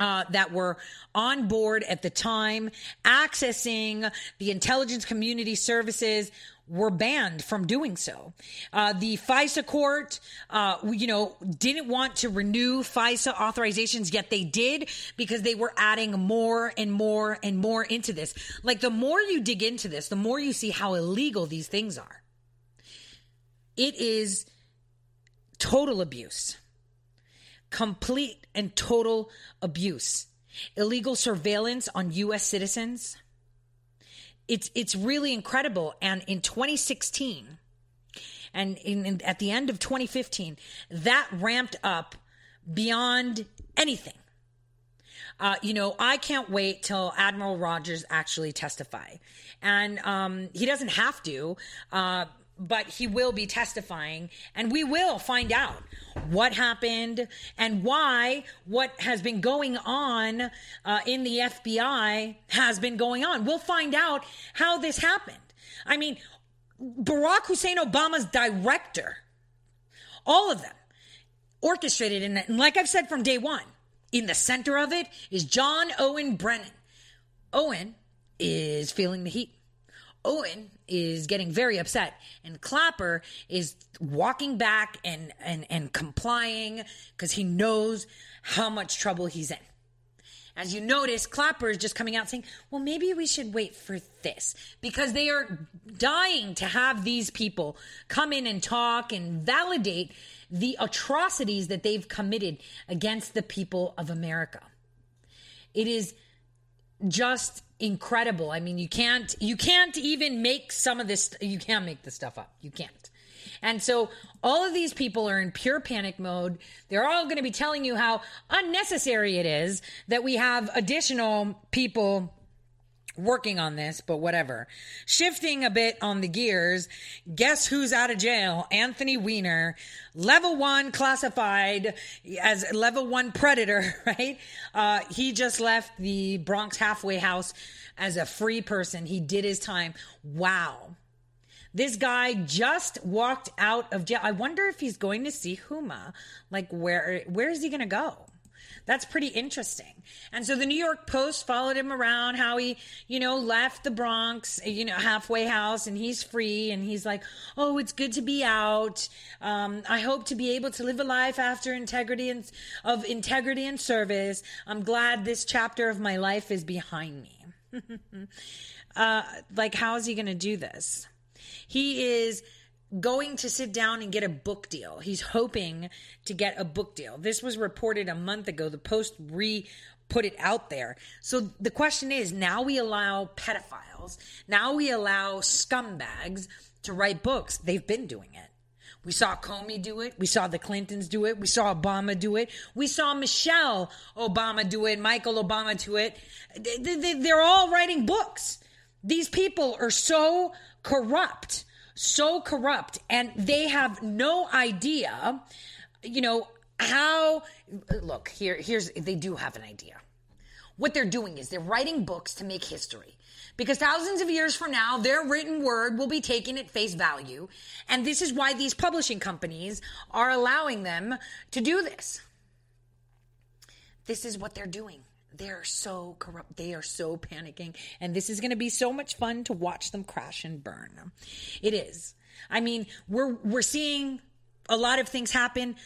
uh, that were on board at the time, accessing the intelligence community services, were banned from doing so. Uh, the FISA court, uh, you know, didn't want to renew FISA authorizations, yet they did because they were adding more and more and more into this. Like the more you dig into this, the more you see how illegal these things are. It is total abuse, complete and total abuse, illegal surveillance on U.S. citizens it's it's really incredible. And in 2016, and in, in, at the end of 2015, that ramped up beyond anything. Uh, you know, I can't wait till Admiral Rogers actually testify, and um, he doesn't have to. Uh, but he will be testifying and we will find out what happened and why what has been going on uh, in the FBI has been going on. We'll find out how this happened. I mean, Barack Hussein Obama's director, all of them orchestrated in it. And like I've said from day one, in the center of it is John Owen Brennan. Owen is feeling the heat. Owen is getting very upset and Clapper is walking back and and and complying because he knows how much trouble he's in. As you notice, Clapper is just coming out saying, well, maybe we should wait for this because they are dying to have these people come in and talk and validate the atrocities that they've committed against the people of America. It is just incredible. I mean, you can't you can't even make some of this you can't make this stuff up. You can't. And so all of these people are in pure panic mode. They're all going to be telling you how unnecessary it is that we have additional people working on this, but whatever. Shifting a bit on the gears, guess who's out of jail? Anthony Weiner, level one classified as level one predator, right? Uh, he just left the Bronx halfway house as a free person. He did his time. Wow. This guy just walked out of jail. I wonder if he's going to see Huma. Like, where, where is he going to go? That's pretty interesting. And so the New York Post followed him around how he, you know, left the Bronx, you know, halfway house and he's free and he's like, oh, it's good to be out. Um, I hope to be able to live a life after integrity and of integrity and service. I'm glad this chapter of my life is behind me. uh, like, how is he going to do this? He is going to sit down and get a book deal. He's hoping to get a book deal. This was reported a month ago. The Post re put it out there. So the question is now we allow pedophiles, now we allow scumbags to write books. They've been doing it. We saw Comey do it. We saw the Clintons do it. We saw Obama do it. We saw Michelle Obama do it. Michael Obama do it. They're all writing books. These people are so corrupt so corrupt and they have no idea, you know, how look, here here's they do have an idea. What they're doing is they're writing books to make history. Because thousands of years from now, their written word will be taken at face value. And this is why these publishing companies are allowing them to do this. This is what they're doing they're so corrupt. They are so panicking. And this is going to be so much fun to watch them crash and burn. It is. I mean, we're, we're seeing a lot of things happen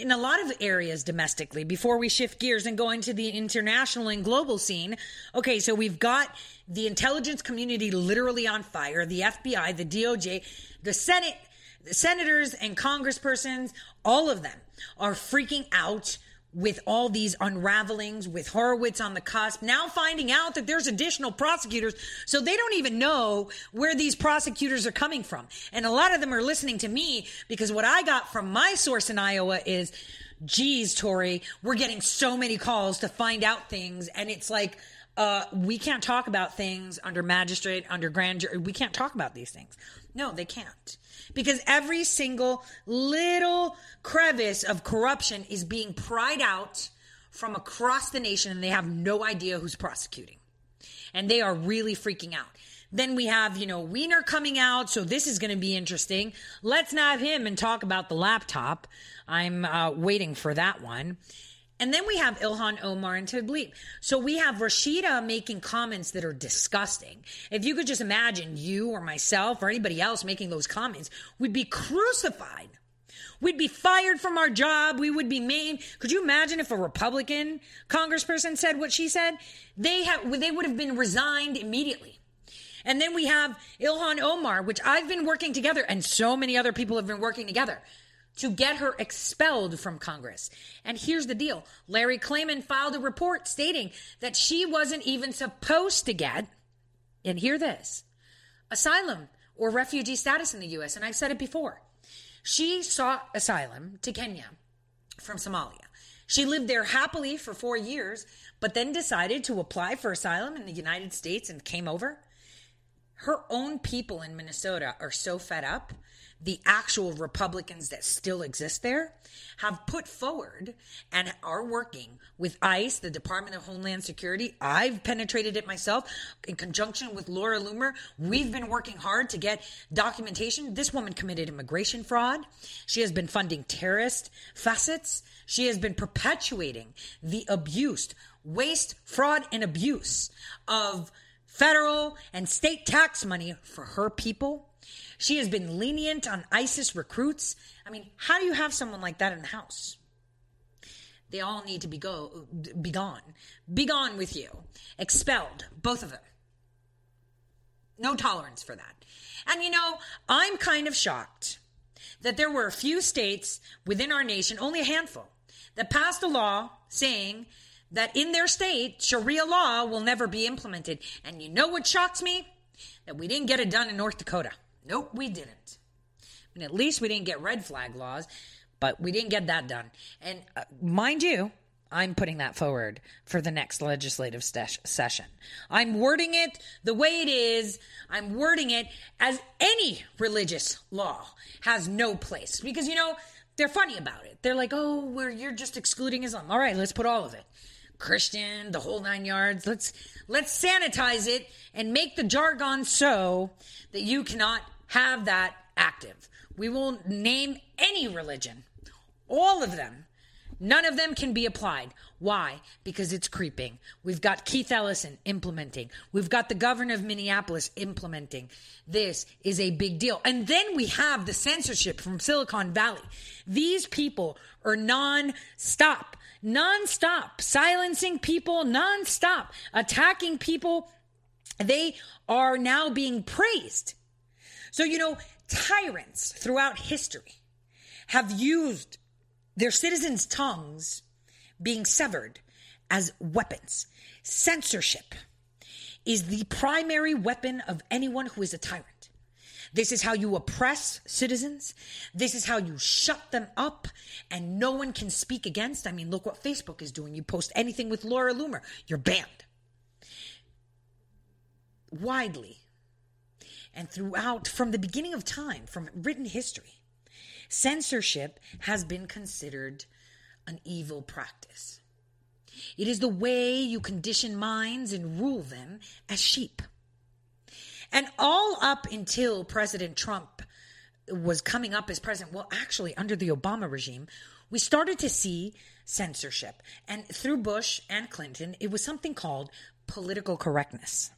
in a lot of areas domestically before we shift gears and go into the international and global scene. Okay, so we've got the intelligence community literally on fire, the FBI, the DOJ, the Senate, the senators and congresspersons, all of them are freaking out with all these unravelings, with Horowitz on the cusp, now finding out that there's additional prosecutors. So they don't even know where these prosecutors are coming from. And a lot of them are listening to me because what I got from my source in Iowa is, geez, Tori, we're getting so many calls to find out things. And it's like, uh, we can't talk about things under magistrate, under grand jury. We can't talk about these things. No, they can't because every single little crevice of corruption is being pried out from across the nation and they have no idea who's prosecuting. And they are really freaking out. Then we have, you know, Weiner coming out, so this is going to be interesting. Let's nab him and talk about the laptop. I'm uh, waiting for that one. And then we have Ilhan Omar and Tlaib. So we have Rashida making comments that are disgusting. If you could just imagine you or myself or anybody else making those comments, we'd be crucified. We'd be fired from our job. We would be maimed. Could you imagine if a Republican congressperson said what she said? They have, they would have been resigned immediately. And then we have Ilhan Omar, which I've been working together and so many other people have been working together to get her expelled from Congress. And here's the deal Larry Klayman filed a report stating that she wasn't even supposed to get, and hear this, asylum or refugee status in the U.S. And I've said it before. She sought asylum to Kenya from Somalia. She lived there happily for four years, but then decided to apply for asylum in the United States and came over. Her own people in Minnesota are so fed up the actual Republicans that still exist there have put forward and are working with ICE, the Department of Homeland Security. I've penetrated it myself in conjunction with Laura Loomer. We've been working hard to get documentation. This woman committed immigration fraud. She has been funding terrorist facets. She has been perpetuating the abuse, waste, fraud, and abuse of federal and state tax money for her people she has been lenient on ISIS recruits. I mean, how do you have someone like that in the house? They all need to be go be gone. Be gone with you. Expelled, both of them. No tolerance for that. And you know, I'm kind of shocked that there were a few states within our nation, only a handful, that passed a law saying that in their state, Sharia law will never be implemented. And you know what shocks me? That we didn't get it done in North Dakota. Nope, we didn't. At least we didn't get red flag laws, but we didn't get that done. And uh, mind you, I'm putting that forward for the next legislative session. I'm wording it the way it is. I'm wording it as any religious law has no place because you know they're funny about it. They're like, "Oh, where you're just excluding Islam." All right, let's put all of it. Christian, the whole nine yards. Let's let's sanitize it and make the jargon so that you cannot have that active. We will name any religion, all of them, None of them can be applied. Why? Because it's creeping. We've got Keith Ellison implementing. We've got the governor of Minneapolis implementing. This is a big deal. And then we have the censorship from Silicon Valley. These people are non-stop, non-stop, silencing people, non-stop, attacking people. They are now being praised. So, you know, tyrants throughout history have used their citizens' tongues being severed as weapons. Censorship is the primary weapon of anyone who is a tyrant. This is how you oppress citizens. This is how you shut them up and no one can speak against. I mean, look what Facebook is doing. You post anything with Laura Loomer, you're banned. Widely and throughout, from the beginning of time, from written history, censorship has been considered an evil practice. It is the way you condition minds and rule them as sheep. And all up until President Trump was coming up as president, well, actually, under the Obama regime, we started to see censorship. And through Bush and Clinton, it was something called political correctness.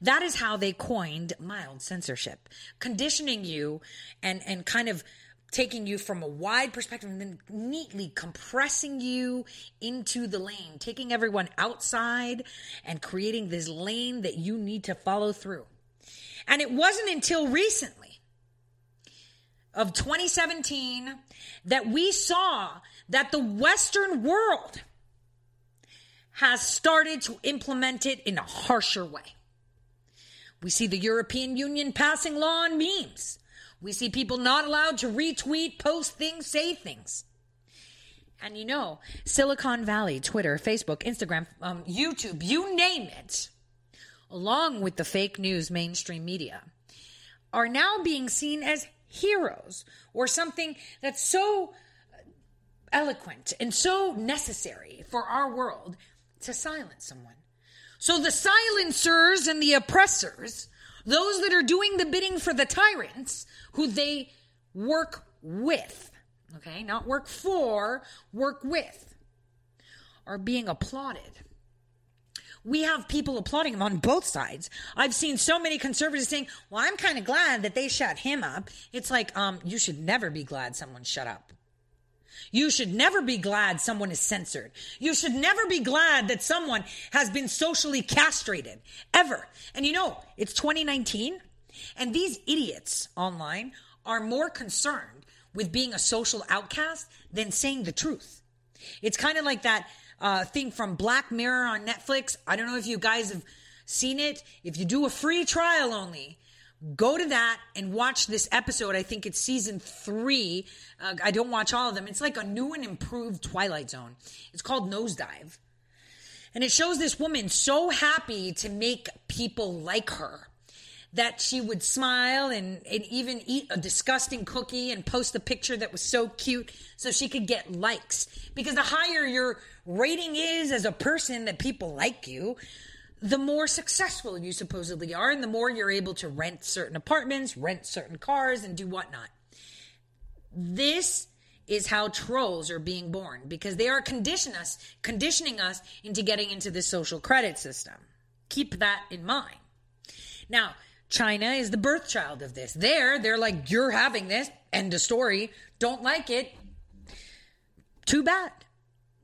That is how they coined mild censorship, conditioning you and, and kind of taking you from a wide perspective and then neatly compressing you into the lane, taking everyone outside and creating this lane that you need to follow through. And it wasn't until recently of 2017 that we saw that the Western world has started to implement it in a harsher way. We see the European Union passing law on memes. We see people not allowed to retweet, post things, say things. And you know, Silicon Valley, Twitter, Facebook, Instagram, um, YouTube, you name it, along with the fake news mainstream media, are now being seen as heroes or something that's so eloquent and so necessary for our world to silence someone. So the silencers and the oppressors, those that are doing the bidding for the tyrants, who they work with, okay, not work for, work with, are being applauded. We have people applauding him on both sides. I've seen so many conservatives saying, "Well, I'm kind of glad that they shut him up." It's like, um, you should never be glad someone shut up. You should never be glad someone is censored. You should never be glad that someone has been socially castrated, ever. And you know, it's 2019, and these idiots online are more concerned with being a social outcast than saying the truth. It's kind of like that uh, thing from Black Mirror on Netflix. I don't know if you guys have seen it. If you do a free trial only, go to that and watch this episode. I think it's season three. Uh, I don't watch all of them. It's like a new and improved Twilight Zone. It's called Nosedive. And it shows this woman so happy to make people like her that she would smile and, and even eat a disgusting cookie and post a picture that was so cute so she could get likes. Because the higher your rating is as a person that people like you, the more successful you supposedly are, and the more you're able to rent certain apartments, rent certain cars, and do whatnot. This is how trolls are being born because they are condition us, conditioning us into getting into this social credit system. Keep that in mind. Now, China is the birth child of this. There, they're like, you're having this, end of story. Don't like it. Too bad.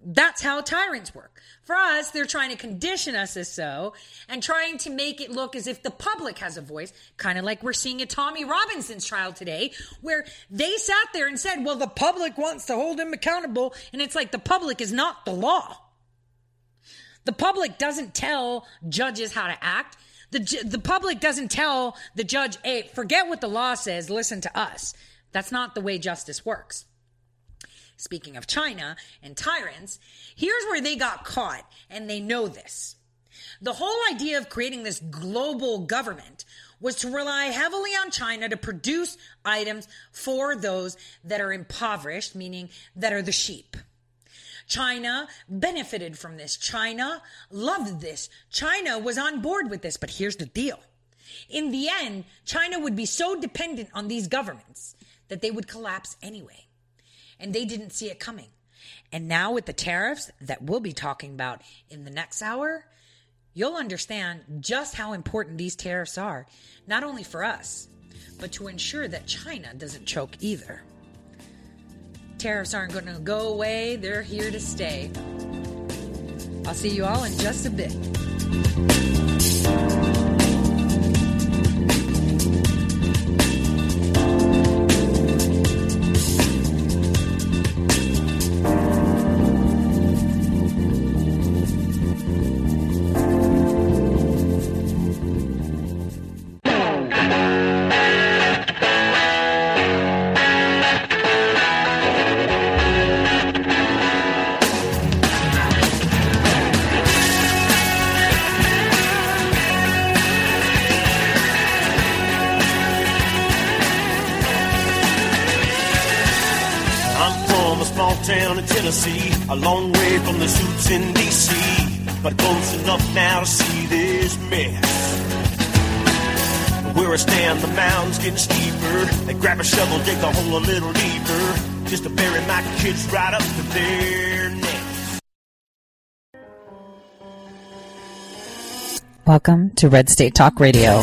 That's how tyrants work. For us, they're trying to condition us as so and trying to make it look as if the public has a voice, kind of like we're seeing at Tommy Robinson's trial today, where they sat there and said, well, the public wants to hold him accountable. And it's like the public is not the law. The public doesn't tell judges how to act. The, the public doesn't tell the judge, hey, forget what the law says, listen to us. That's not the way justice works. Speaking of China and tyrants, here's where they got caught, and they know this. The whole idea of creating this global government was to rely heavily on China to produce items for those that are impoverished, meaning that are the sheep. China benefited from this. China loved this. China was on board with this. But here's the deal. In the end, China would be so dependent on these governments that they would collapse anyway and they didn't see it coming. And now with the tariffs that we'll be talking about in the next hour, you'll understand just how important these tariffs are, not only for us, but to ensure that China doesn't choke either. Tariffs aren't going to go away, they're here to stay. I'll see you all in just a bit. A small town in Tennessee, a long way from the suits in D.C., but close enough now to see this mess. Where I stand, the mountain's getting steeper. They grab a shovel, dig a hole a little deeper, just to bury my kids right up to their necks. Welcome to Red State Talk Radio.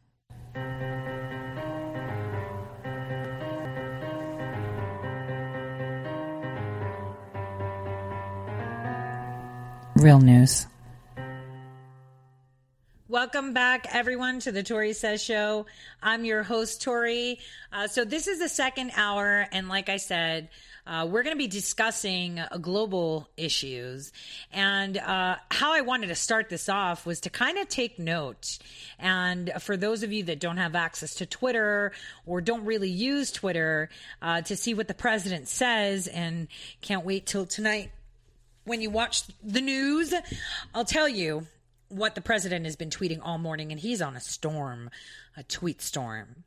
Real news. Welcome back, everyone, to the Tori Says Show. I'm your host, Tori. Uh, so, this is the second hour, and like I said, uh, we're going to be discussing uh, global issues. And uh, how I wanted to start this off was to kind of take note. And for those of you that don't have access to Twitter or don't really use Twitter uh, to see what the president says and can't wait till tonight when you watch the news, I'll tell you what the president has been tweeting all morning, and he's on a storm, a tweet storm.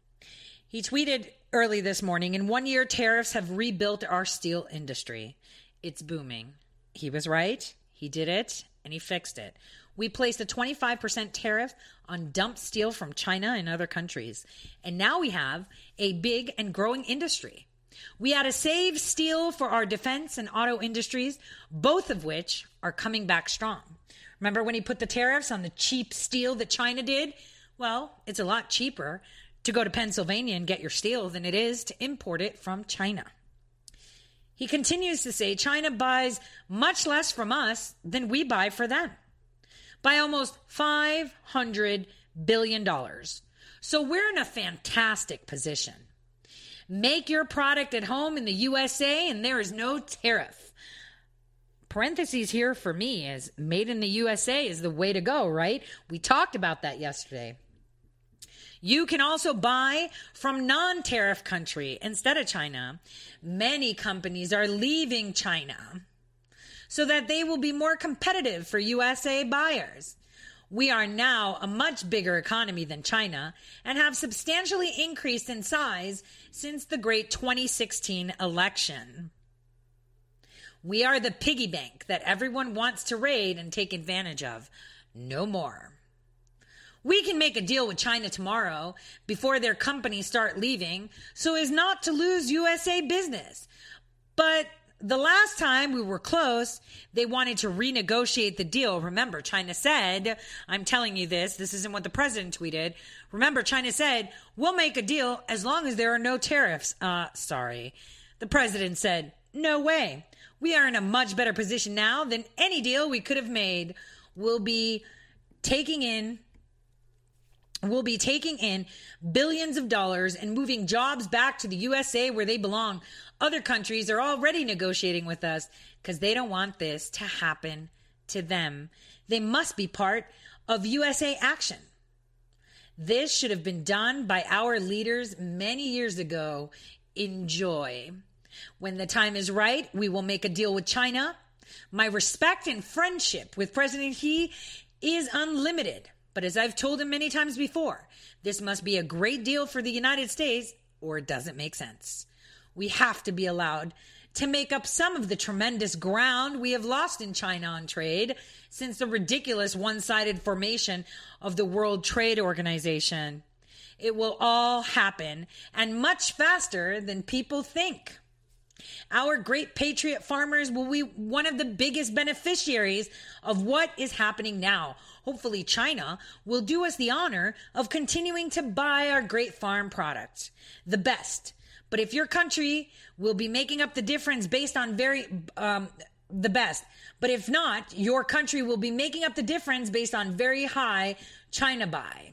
He tweeted early this morning In one year, tariffs have rebuilt our steel industry. It's booming. He was right. He did it, and he fixed it. We placed a 25% tariff on dumped steel from China and other countries. And now we have a big and growing industry. We had to save steel for our defense and auto industries, both of which are coming back strong. Remember when he put the tariffs on the cheap steel that China did? Well, it's a lot cheaper to go to Pennsylvania and get your steel than it is to import it from China. He continues to say China buys much less from us than we buy for them by almost $500 billion. So we're in a fantastic position. Make your product at home in the USA and there is no tariff. Parentheses here for me is made in the USA is the way to go, right? We talked about that yesterday. You can also buy from non tariff country instead of China. Many companies are leaving China so that they will be more competitive for USA buyers. We are now a much bigger economy than China and have substantially increased in size since the great 2016 election. We are the piggy bank that everyone wants to raid and take advantage of. No more. We can make a deal with China tomorrow before their companies start leaving so as not to lose USA business. But the last time we were close, they wanted to renegotiate the deal. Remember, China said, I'm telling you this, this isn't what the president tweeted. Remember, China said, we'll make a deal as long as there are no tariffs. Uh, sorry. The president said, no way. We are in a much better position now than any deal we could have made. We'll be taking in will be taking in billions of dollars and moving jobs back to the USA where they belong. Other countries are already negotiating with us because they don't want this to happen to them. They must be part of USA action. This should have been done by our leaders many years ago enjoy. When the time is right, we will make a deal with China. My respect and friendship with President Xi is unlimited. But as I've told him many times before, this must be a great deal for the United States or it doesn't make sense. We have to be allowed to make up some of the tremendous ground we have lost in China on trade since the ridiculous one sided formation of the World Trade Organization. It will all happen and much faster than people think. Our great patriot farmers will be one of the biggest beneficiaries of what is happening now. Hopefully, China will do us the honor of continuing to buy our great farm products, the best. But if your country will be making up the difference based on very, um, the best. But if not, your country will be making up the difference based on very high China buy.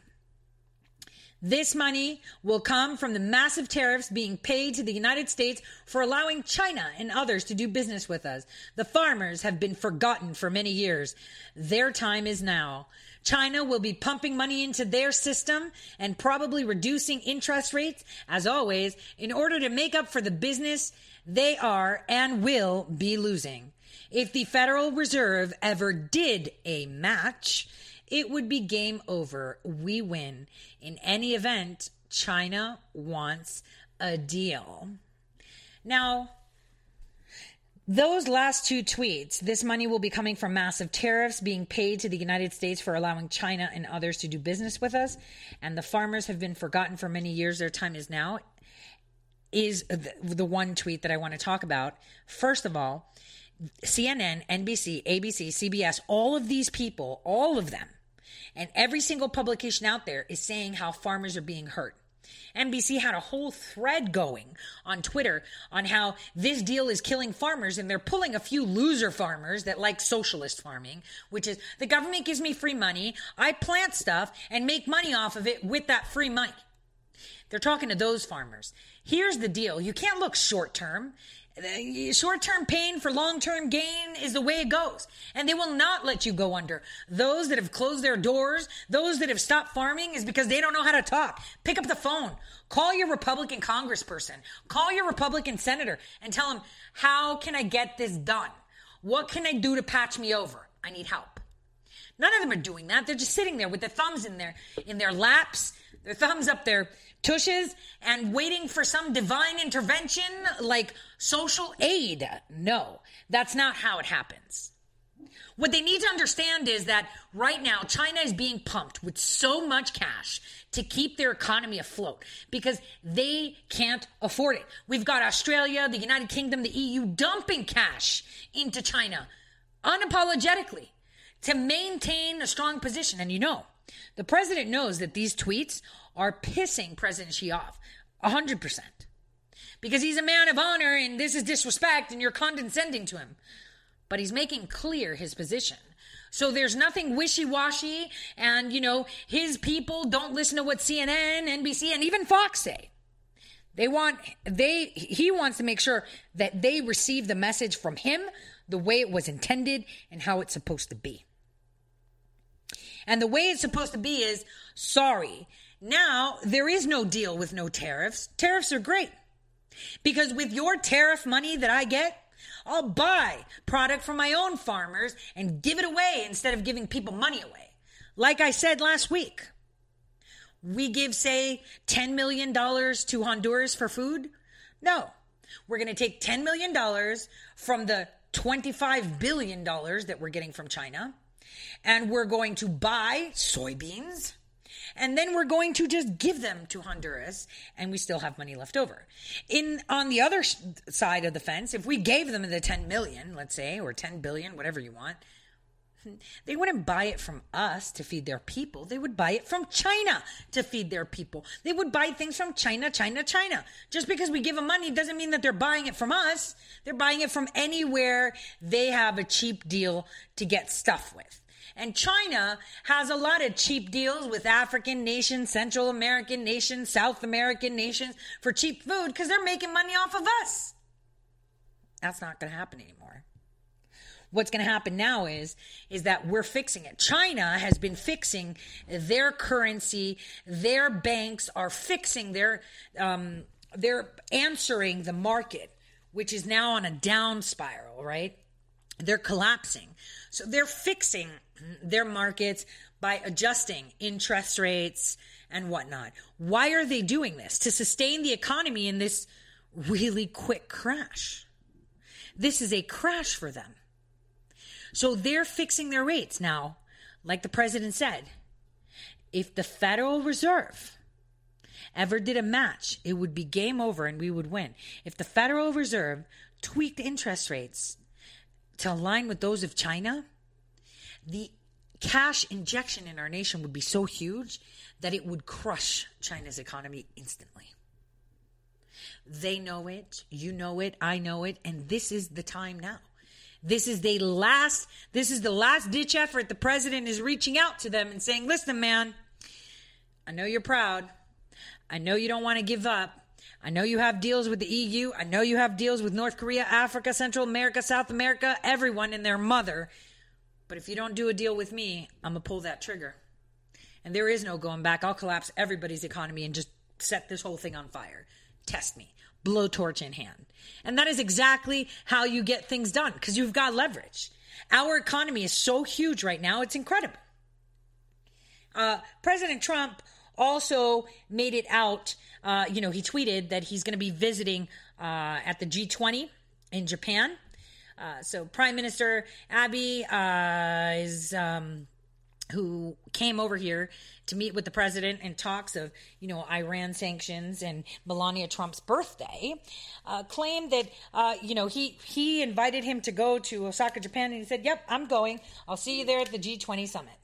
This money will come from the massive tariffs being paid to the United States for allowing China and others to do business with us. The farmers have been forgotten for many years. Their time is now. China will be pumping money into their system and probably reducing interest rates, as always, in order to make up for the business they are and will be losing. If the Federal Reserve ever did a match, it would be game over. We win. In any event, China wants a deal. Now, those last two tweets, this money will be coming from massive tariffs being paid to the United States for allowing China and others to do business with us. And the farmers have been forgotten for many years. Their time is now. Is the, one tweet that I want to talk about. First of all, CNN, NBC, ABC, CBS, all of these people, all of them, and every single publication out there is saying how farmers are being hurt. NBC had a whole thread going on Twitter on how this deal is killing farmers and they're pulling a few loser farmers that like socialist farming, which is the government gives me free money, I plant stuff and make money off of it with that free money. They're talking to those farmers. Here's the deal. You can't look short term. Short term pain for long term gain is the way it goes. And they will not let you go under. Those that have closed their doors, those that have stopped farming is because they don't know how to talk. Pick up the phone. Call your Republican congressperson. Call your Republican senator and tell them, how can I get this done? What can I do to patch me over? I need help. None of them are doing that. They're just sitting there with their thumbs in their in their laps, their thumbs up their tushes, and waiting for some divine intervention like social aid. No, that's not how it happens. What they need to understand is that right now China is being pumped with so much cash to keep their economy afloat because they can't afford it. We've got Australia, the United Kingdom, the EU dumping cash into China unapologetically to maintain a strong position. And you know, the president knows that these tweets are pissing President Xi off 100%. Because he's a man of honor and this is disrespect and you're condescending to him. But he's making clear his position. So there's nothing wishy-washy and, you know, his people don't listen to what CNN, NBC, and even Fox say. They want, they, he wants to make sure that they receive the message from him the way it was intended and how it's supposed to be. And the way it's supposed to be is sorry. Now there is no deal with no tariffs. Tariffs are great. Because with your tariff money that I get, I'll buy product from my own farmers and give it away instead of giving people money away. Like I said last week, we give, say, $10 million to Honduras for food. No, we're going to take $10 million from the $25 billion that we're getting from China and we're going to buy soybeans and then we're going to just give them to Honduras and we still have money left over. In on the other side of the fence, if we gave them the 10 million, let's say, or 10 billion, whatever you want, they wouldn't buy it from us to feed their people. They would buy it from China to feed their people. They would buy things from China, China, China. Just because we give them money doesn't mean that they're buying it from us. They're buying it from anywhere they have a cheap deal to get stuff with. And China has a lot of cheap deals with African nations, Central American nations, South American nations for cheap food because they're making money off of us. That's not going to happen anymore. What's going to happen now is is that we're fixing it. China has been fixing their currency. Their banks are fixing their um, they're answering the market, which is now on a down spiral, right? They're collapsing. So they're fixing their markets by adjusting interest rates and whatnot. Why are they doing this? To sustain the economy in this really quick crash. This is a crash for them. So they're fixing their rates. Now, like the president said, if the Federal Reserve ever did a match, it would be game over and we would win. If the Federal Reserve tweaked interest rates to align with those of China, the cash injection in our nation would be so huge that it would crush China's economy instantly. They know it, you know it, I know it, and this is the time now. This is the last this is the last ditch effort. The president is reaching out to them and saying, "Listen, man, I know you're proud. I know you don't want to give up. I know you have deals with the EU. I know you have deals with North Korea, Africa, Central America, South America, everyone and their mother. But if you don't do a deal with me, I'm going to pull that trigger. And there is no going back. I'll collapse everybody's economy and just set this whole thing on fire. Test me. Blowtorch in hand. And that is exactly how you get things done because you've got leverage. Our economy is so huge right now, it's incredible. Uh, President Trump also made it out, uh, you know, he tweeted that he's going to be visiting uh, at the G20 in Japan. Uh, so Prime Minister Abe uh, is um, who came over here to meet with the president in talks of, you know, Iran sanctions and Melania Trump's birthday, uh, claimed that, uh, you know, he he invited him to go to Osaka, Japan, and he said, "Yep, I'm going. I'll see you there at the G20 summit."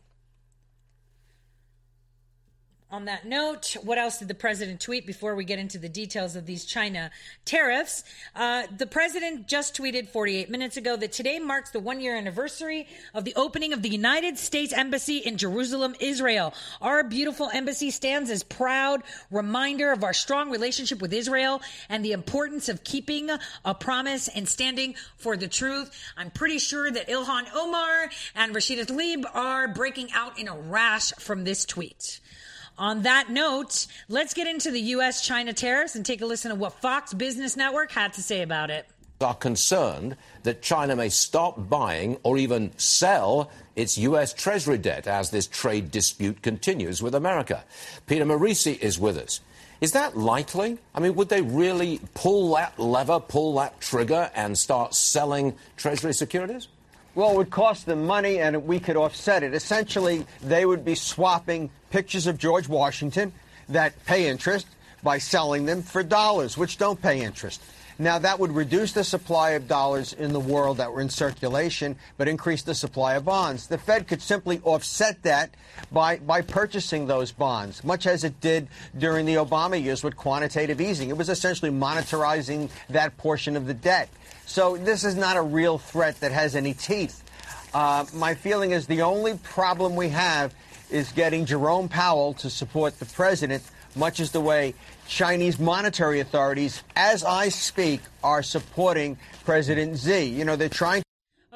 On that note, what else did the president tweet before we get into the details of these China tariffs? Uh, the president just tweeted 48 minutes ago that today marks the one year anniversary of the opening of the United States Embassy in Jerusalem, Israel. Our beautiful embassy stands as proud reminder of our strong relationship with Israel and the importance of keeping a promise and standing for the truth. I'm pretty sure that Ilhan Omar and Rashida Tlaib are breaking out in a rash from this tweet. On that note, let's get into the U.S. China tariffs and take a listen to what Fox Business Network had to say about it. Are concerned that China may stop buying or even sell its U.S. Treasury debt as this trade dispute continues with America. Peter Morici is with us. Is that likely? I mean, would they really pull that lever, pull that trigger, and start selling Treasury securities? Well, it would cost them money and we could offset it. Essentially, they would be swapping pictures of George Washington that pay interest by selling them for dollars, which don't pay interest. Now, that would reduce the supply of dollars in the world that were in circulation, but increase the supply of bonds. The Fed could simply offset that by, by purchasing those bonds, much as it did during the Obama years with quantitative easing. It was essentially monetarizing that portion of the debt. So this is not a real threat that has any teeth. Uh, my feeling is the only problem we have is getting Jerome Powell to support the president, much as the way Chinese monetary authorities, as I speak, are supporting President Xi. You know, they're trying.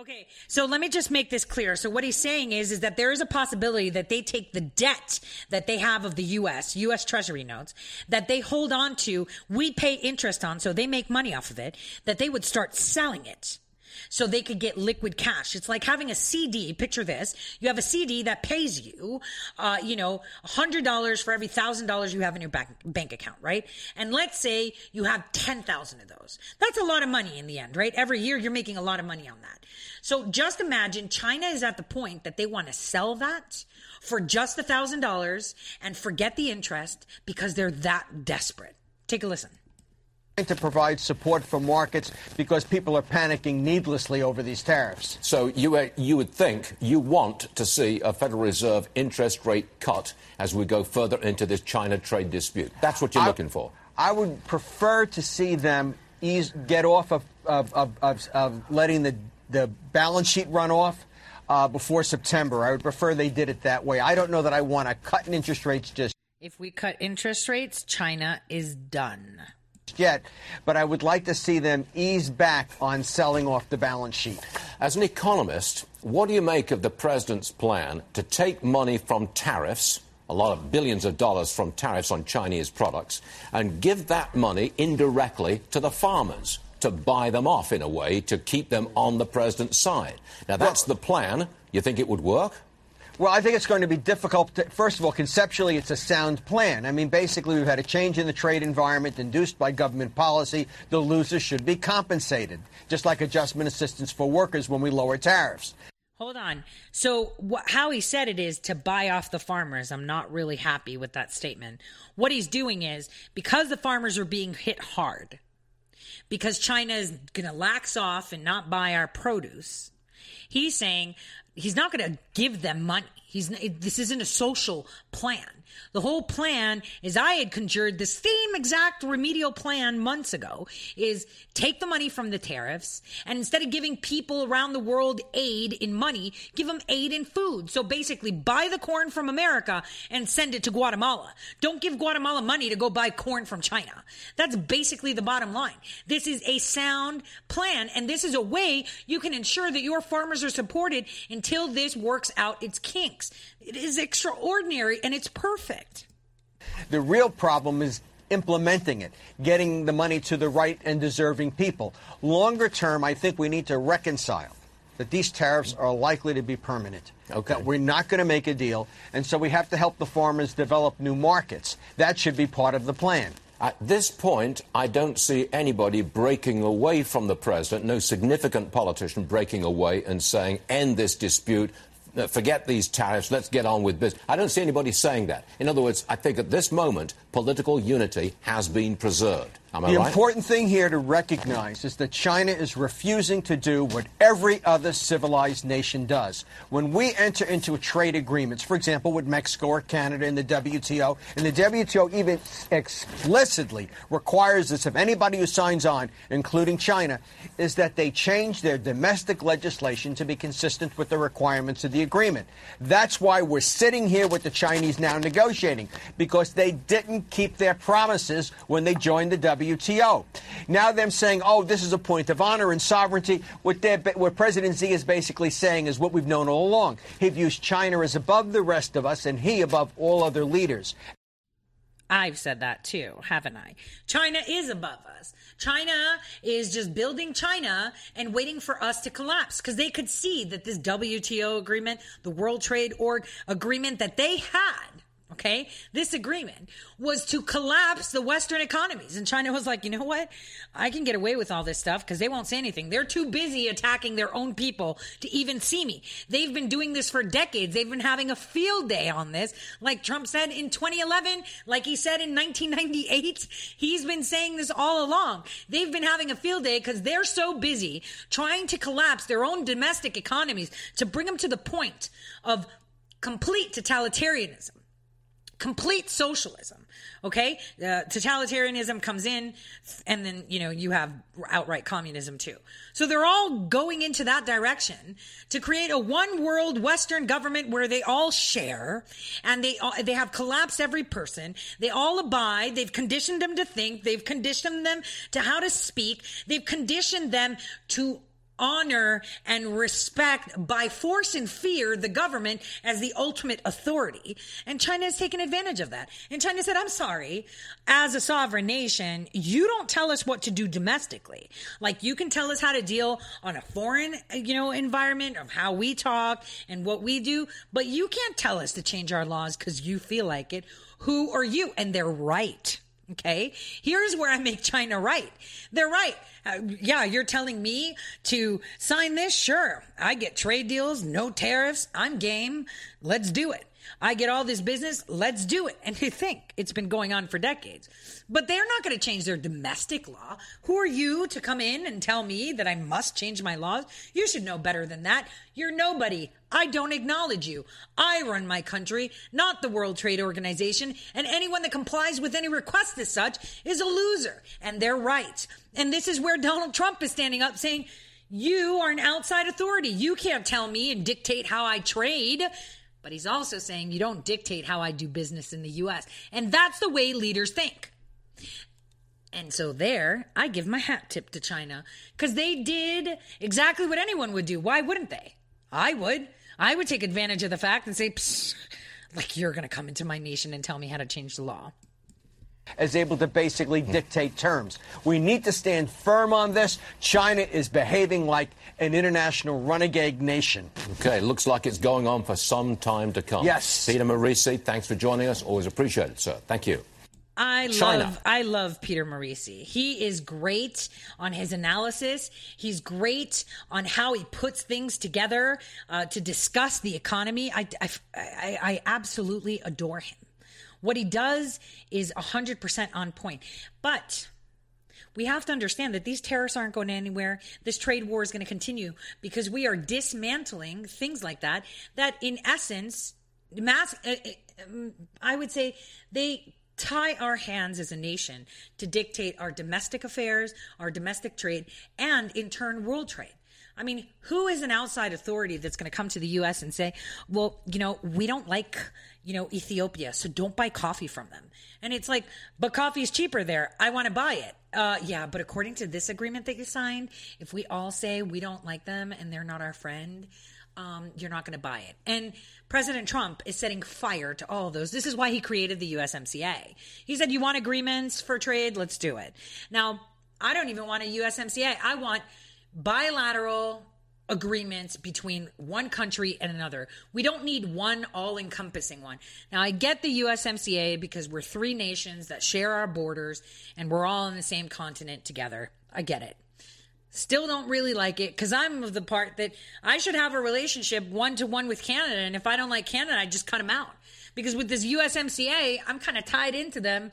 Okay, so let me just make this clear. So what he's saying is, is that there is a possibility that they take the debt that they have of the U.S. U.S. Treasury notes that they hold on to, we pay interest on, so they make money off of it. That they would start selling it so they could get liquid cash. It's like having a CD. Picture this. You have a CD that pays you, uh, you know, $100 for every $1,000 you have in your bank, bank account, right? And let's say you have 10,000 of those. That's a lot of money in the end, right? Every year you're making a lot of money on that. So just imagine China is at the point that they want to sell that for just a $1,000 and forget the interest because they're that desperate. Take a listen to provide support for markets because people are panicking needlessly over these tariffs. So you, uh, you would think you want to see a Federal Reserve interest rate cut as we go further into this China trade dispute. That's what you're I, looking for. I would prefer to see them ease, get off of, of, of, of, of letting the, the balance sheet run off. Uh, before September. I would prefer they did it that way. I don't know that I want to cut in interest rates just. If we cut interest rates, China is done yet, but I would like to see them ease back on selling off the balance sheet. As an economist, what do you make of the president's plan to take money from tariffs a lot of billions of dollars from tariffs on Chinese products, and give that money indirectly to the farmers to buy them off in a way to keep them on the president's side. Now, that's the plan. You think it would work? Well, I think it's going to be difficult. To, first of all, conceptually, it's a sound plan. I mean, basically, we've had a change in the trade environment induced by government policy. The losers should be compensated, just like adjustment assistance for workers when we lower tariffs. Hold on. So, wh- how he said it is to buy off the farmers. I'm not really happy with that statement. What he's doing is because the farmers are being hit hard, because China is going to lax off and not buy our produce, he's saying he's not going to give them money. He's this isn't a social plan. The whole plan is I had conjured the same exact remedial plan months ago is take the money from the tariffs and instead of giving people around the world aid in money, give them aid in food. So basically buy the corn from America and send it to Guatemala. Don't give Guatemala money to go buy corn from China. That's basically the bottom line. This is a sound plan and this is a way you can ensure that your farmers are supported until this works out its kinks. It is extraordinary and it's perfect. The real problem is implementing it, getting the money to the right and deserving people. Longer term, I think we need to reconcile that these tariffs are likely to be permanent. Okay. That we're not going to make a deal, and so we have to help the farmers develop new markets. That should be part of the plan. At this point, I don't see anybody breaking away from the president, no significant politician breaking away and saying, end this dispute, forget these tariffs, let's get on with business. I don't see anybody saying that. In other words, I think at this moment, political unity has been preserved. Am I the right? important thing here to recognize is that China is refusing to do what every other civilized nation does. When we enter into trade agreements, for example, with Mexico or Canada in the WTO, and the WTO even explicitly requires this of anybody who signs on, including China, is that they change their domestic legislation to be consistent with the requirements of the agreement. That's why we're sitting here with the Chinese now negotiating, because they didn't keep their promises when they joined the WTO. WTO. Now them saying, oh, this is a point of honor and sovereignty. What, what President Xi is basically saying is what we've known all along. He views China as above the rest of us and he above all other leaders. I've said that too, haven't I? China is above us. China is just building China and waiting for us to collapse because they could see that this WTO agreement, the World Trade Org agreement that they had Okay. This agreement was to collapse the Western economies. And China was like, you know what? I can get away with all this stuff because they won't say anything. They're too busy attacking their own people to even see me. They've been doing this for decades. They've been having a field day on this. Like Trump said in 2011, like he said in 1998, he's been saying this all along. They've been having a field day because they're so busy trying to collapse their own domestic economies to bring them to the point of complete totalitarianism complete socialism. Okay, uh, totalitarianism comes in, and then you know you have outright communism too. So they're all going into that direction to create a one world Western government where they all share, and they all, they have collapsed every person. They all abide. They've conditioned them to think. They've conditioned them to how to speak. They've conditioned them to honor and respect by force and fear the government as the ultimate authority. And China has taken advantage of that. And China said, I'm sorry, as a sovereign nation, you don't tell us what to do domestically. Like you can tell us how to deal on a foreign, you know, environment of how we talk and what we do, but you can't tell us to change our laws because you feel like it. Who are you? And they're right. Okay. Here's where I make China right. They're right. Uh, yeah, you're telling me to sign this? Sure. I get trade deals, no tariffs. I'm game. Let's do it. I get all this business. Let's do it. And you think it's been going on for decades. But they're not going to change their domestic law. Who are you to come in and tell me that I must change my laws? You should know better than that. You're nobody. I don't acknowledge you. I run my country, not the World Trade Organization, and anyone that complies with any request as such is a loser. And they're right. And this is where Donald Trump is standing up saying, you are an outside authority. You can't tell me and dictate how I trade. But he's also saying you don't dictate how I do business in the US. And that's the way leaders think. And so there, I give my hat tip to China because they did exactly what anyone would do. Why wouldn't they? I would. I would take advantage of the fact and say, "Psst, Like you're going to come into my nation and tell me how to change the law. Is able to basically dictate terms. We need to stand firm on this. China is behaving like an international renegade nation. Okay, looks like it's going on for some time to come. Yes. Peter Morici, thanks for joining us. Always appreciate it, sir. Thank you. I China. love I love Peter Morici. He is great on his analysis. He's great on how he puts things together uh, to discuss the economy. I, I, I, I absolutely adore him. What he does is 100% on point. But we have to understand that these tariffs aren't going anywhere. This trade war is going to continue because we are dismantling things like that, that in essence, mass, uh, uh, um, I would say they tie our hands as a nation to dictate our domestic affairs, our domestic trade, and in turn, world trade. I mean, who is an outside authority that's going to come to the U.S. and say, well, you know, we don't like, you know, Ethiopia, so don't buy coffee from them. And it's like, but coffee is cheaper there. I want to buy it. Uh, yeah, but according to this agreement that you signed, if we all say we don't like them and they're not our friend, um, you're not going to buy it. And President Trump is setting fire to all those. This is why he created the USMCA. He said, You want agreements for trade? Let's do it. Now, I don't even want a USMCA. I want bilateral agreements between one country and another. We don't need one all encompassing one. Now, I get the USMCA because we're three nations that share our borders and we're all on the same continent together. I get it. Still don't really like it because I'm of the part that I should have a relationship one to one with Canada. And if I don't like Canada, I just cut them out. Because with this USMCA, I'm kind of tied into them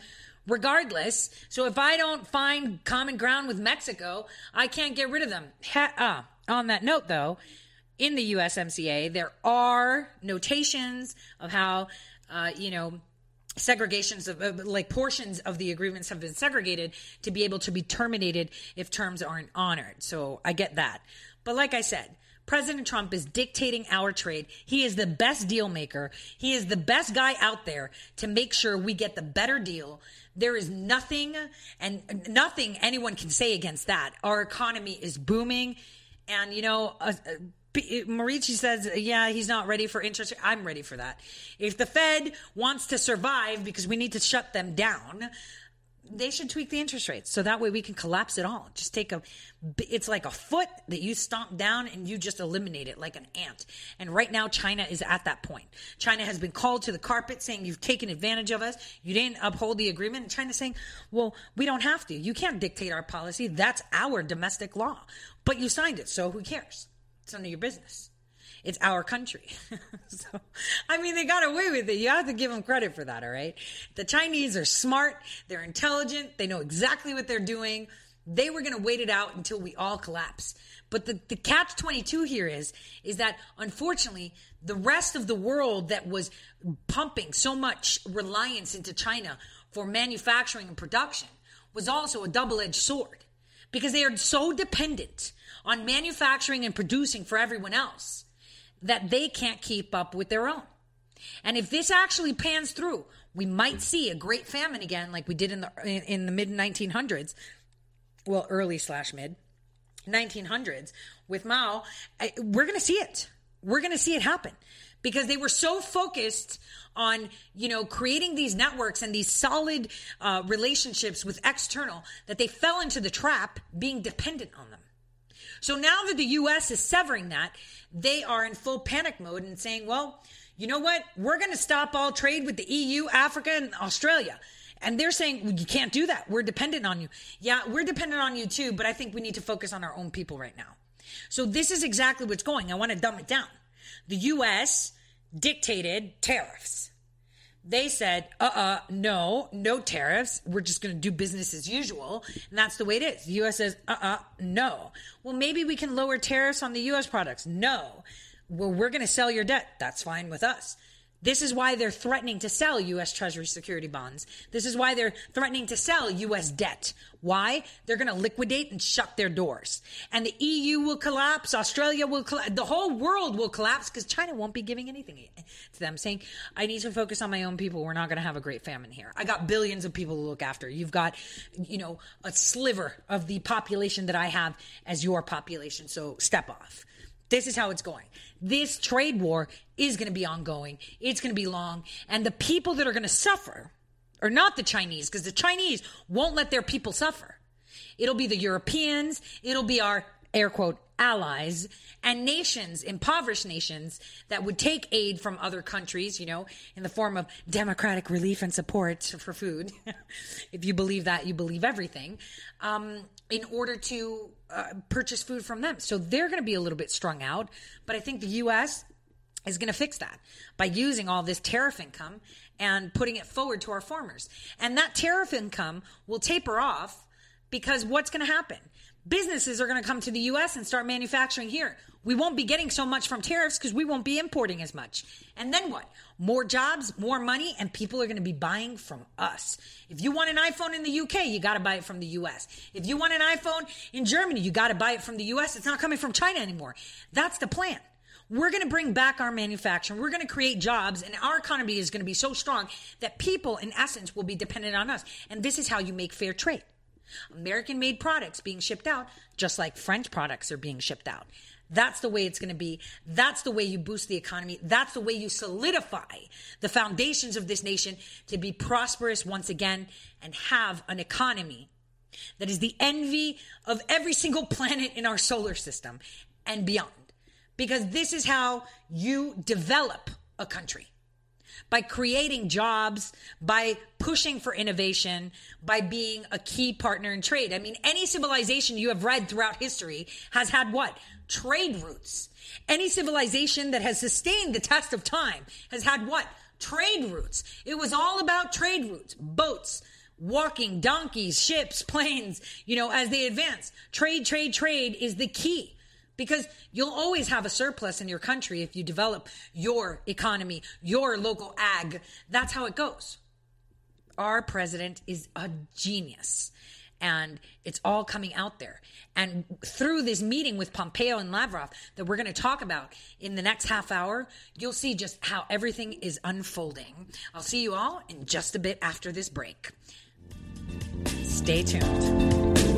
regardless. So if I don't find common ground with Mexico, I can't get rid of them. Ha- uh, on that note, though, in the USMCA, there are notations of how, uh, you know, segregations of uh, like portions of the agreements have been segregated to be able to be terminated if terms aren't honored. So I get that. But like I said, President Trump is dictating our trade. He is the best deal maker. He is the best guy out there to make sure we get the better deal. There is nothing and nothing anyone can say against that. Our economy is booming. And, you know, uh, uh, Morici says, yeah, he's not ready for interest. I'm ready for that. If the Fed wants to survive because we need to shut them down, they should tweak the interest rates so that way we can collapse it all. Just take a, it's like a foot that you stomp down and you just eliminate it like an ant. And right now, China is at that point. China has been called to the carpet saying you've taken advantage of us. You didn't uphold the agreement. And China's saying, well, we don't have to. You can't dictate our policy. That's our domestic law. But you signed it, so who cares? It's none of your business. It's our country. so, I mean, they got away with it. You have to give them credit for that, all right? The Chinese are smart, they're intelligent, they know exactly what they're doing. They were going to wait it out until we all collapse. But the, the catch 22 here is, is that unfortunately, the rest of the world that was pumping so much reliance into China for manufacturing and production was also a double edged sword because they are so dependent on manufacturing and producing for everyone else that they can't keep up with their own. And if this actually pans through, we might see a great famine again, like we did in the in, the mid 1900s, well, early slash mid 1900s with Mao. I, we're going to see it. We're going to see it happen because they were so focused on you know creating these networks and these solid uh, relationships with external that they fell into the trap being dependent on them. So now that the U.S. is severing that, they are in full panic mode and saying, well, you know what? We're going to stop all trade with the EU, Africa, and Australia. And they're saying, well, you can't do that. We're dependent on you. Yeah, we're dependent on you too, but I think we need to focus on our own people right now. So this is exactly what's going. I want to dumb it down. The U.S. dictated tariffs. They said, uh uh no, no tariffs. We're just going to do business as usual. And that's the way it is. The U.S. says, uh uh no. Well, maybe we can lower tariffs on the U.S. products. No. Well, we're going to sell your debt. That's fine with us. This is why they're threatening to sell U.S. Treasury security bonds. This is why they're threatening to sell U.S. debt. Why? They're going to liquidate and shut their doors. And the EU will collapse. Australia will collapse. The whole world will collapse because China won't be giving anything to them, saying, I need to focus on my own people. We're not going to have a great famine here. I got billions of people to look after. You've got, you know, a sliver of the population that I have as your population. So step off. This is how it's going. This trade war is going to be ongoing. It's going to be long. And the people that are going to suffer are not the Chinese, because the Chinese won't let their people suffer. It'll be the Europeans. It'll be our air quote allies and nations, impoverished nations that would take aid from other countries, you know, in the form of democratic relief and support for food. if you believe that, you believe everything, um, in order to uh, purchase food from them. So they're going to be a little bit strung out. But I think the U.S. is going to fix that by using all this tariff income and putting it forward to our farmers. And that tariff income will taper off because what's going to happen? Businesses are going to come to the US and start manufacturing here. We won't be getting so much from tariffs because we won't be importing as much. And then what? More jobs, more money, and people are going to be buying from us. If you want an iPhone in the UK, you got to buy it from the US. If you want an iPhone in Germany, you got to buy it from the US. It's not coming from China anymore. That's the plan. We're going to bring back our manufacturing. We're going to create jobs, and our economy is going to be so strong that people, in essence, will be dependent on us. And this is how you make fair trade. American made products being shipped out, just like French products are being shipped out. That's the way it's going to be. That's the way you boost the economy. That's the way you solidify the foundations of this nation to be prosperous once again and have an economy that is the envy of every single planet in our solar system and beyond. Because this is how you develop a country by creating jobs, by pushing for innovation, by being a key partner in trade. I mean, any civilization you have read throughout history has had what? Trade routes. Any civilization that has sustained the test of time has had what? Trade routes. It was all about trade routes, boats, walking, donkeys, ships, planes, you know, as they advance. Trade, trade, trade is the key because you'll always have a surplus in your country if you develop your economy, your local ag. That's how it goes. Our president is a genius. And it's all coming out there. And through this meeting with Pompeo and Lavrov that we're going to talk about in the next half hour, you'll see just how everything is unfolding. I'll see you all in just a bit after this break. Stay tuned.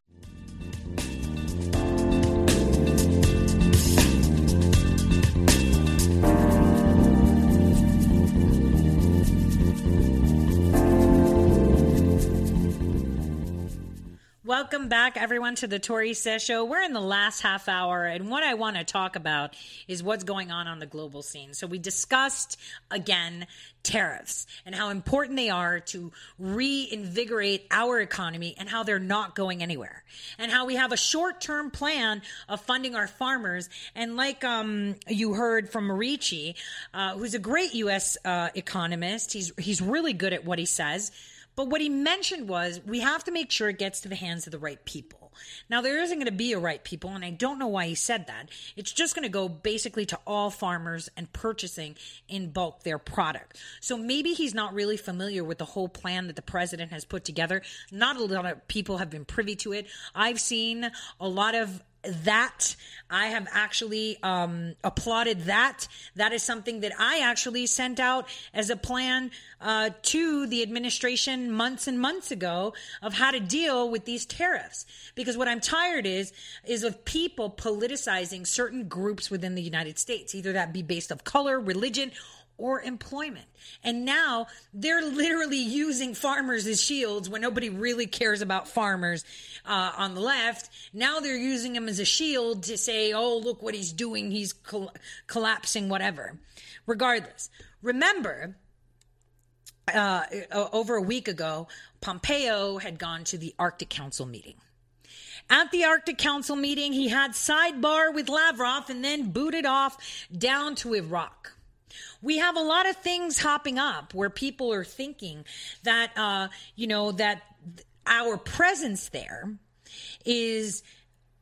Welcome back, everyone, to the Tori Says Show. We're in the last half hour, and what I want to talk about is what's going on on the global scene. So, we discussed again tariffs and how important they are to reinvigorate our economy and how they're not going anywhere, and how we have a short term plan of funding our farmers. And, like um, you heard from Morici, uh, who's a great U.S. Uh, economist, he's, he's really good at what he says. But what he mentioned was we have to make sure it gets to the hands of the right people. Now, there isn't going to be a right people, and I don't know why he said that. It's just going to go basically to all farmers and purchasing in bulk their product. So maybe he's not really familiar with the whole plan that the president has put together. Not a lot of people have been privy to it. I've seen a lot of that i have actually um, applauded that. That is something that i actually sent out as a plan uh, to the administration months and months ago of how to deal with these tariffs. Because what i'm tired is is of people politicizing certain groups within the united states either that be based of color religion or employment. And now they're literally using farmers as shields when nobody really cares about farmers uh, on the left. Now they're using them as a shield to say, oh, look what he's doing. He's col- collapsing, whatever. Regardless, remember. Uh, over a week ago, Pompeo had gone to the Arctic Council meeting. At the Arctic Council meeting, he had sidebar with Lavrov and then booted off down to Iraq we have a lot of things hopping up where people are thinking that uh, you know that our presence there is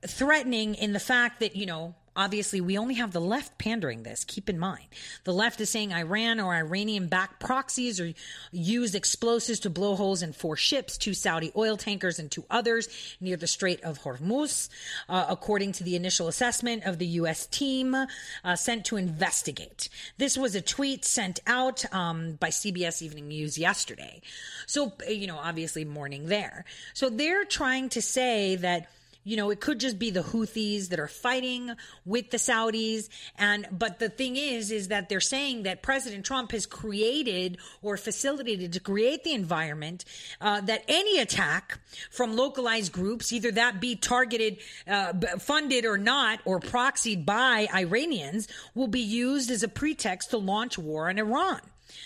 threatening in the fact that you know Obviously, we only have the left pandering this. Keep in mind. The left is saying Iran or Iranian backed proxies or used explosives to blow holes in four ships, two Saudi oil tankers, and two others near the Strait of Hormuz, uh, according to the initial assessment of the U.S. team uh, sent to investigate. This was a tweet sent out um, by CBS Evening News yesterday. So, you know, obviously, morning there. So they're trying to say that you know, it could just be the Houthis that are fighting with the Saudis. And, but the thing is, is that they're saying that President Trump has created or facilitated to create the environment uh, that any attack from localized groups, either that be targeted, uh, funded or not, or proxied by Iranians, will be used as a pretext to launch war on Iran.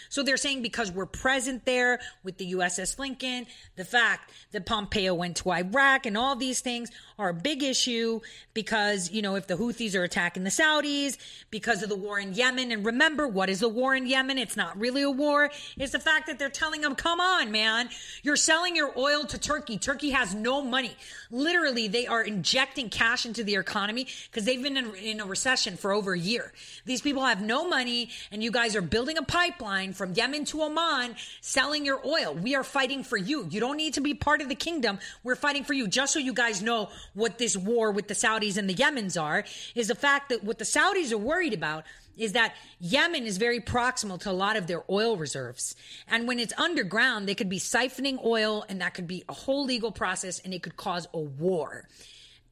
So they're saying because we're present there with the USS Lincoln, the fact that Pompeo went to Iraq and all these things are a big issue because, you know, if the Houthis are attacking the Saudis because of the war in Yemen. And remember, what is the war in Yemen? It's not really a war. It's the fact that they're telling them, come on, man, you're selling your oil to Turkey. Turkey has no money. Literally, they are injecting cash into the economy because they've been in, in a recession for over a year. These people have no money, and you guys are building a pipeline from Yemen to Oman selling your oil. We are fighting for you. You don't need to be part of the kingdom. We're fighting for you. Just so you guys know what this war with the Saudis and the Yemens are, is the fact that what the Saudis are worried about is that Yemen is very proximal to a lot of their oil reserves. And when it's underground, they could be siphoning oil, and that could be a whole legal process, and it could cause a war.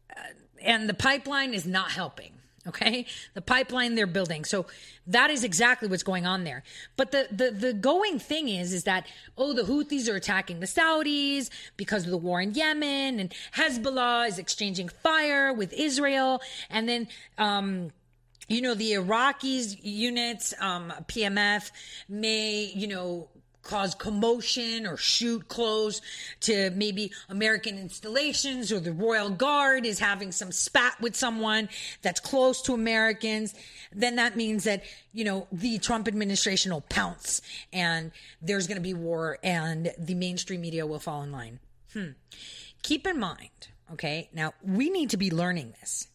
Uh, and the pipeline is not helping. Okay, the pipeline they're building. So that is exactly what's going on there. But the, the the going thing is is that oh the Houthis are attacking the Saudis because of the war in Yemen, and Hezbollah is exchanging fire with Israel, and then um, you know the Iraqis units, um, PMF may you know cause commotion or shoot close to maybe American installations or the Royal Guard is having some spat with someone that's close to Americans, then that means that, you know, the Trump administration will pounce and there's going to be war and the mainstream media will fall in line. Hmm. Keep in mind, okay, now we need to be learning this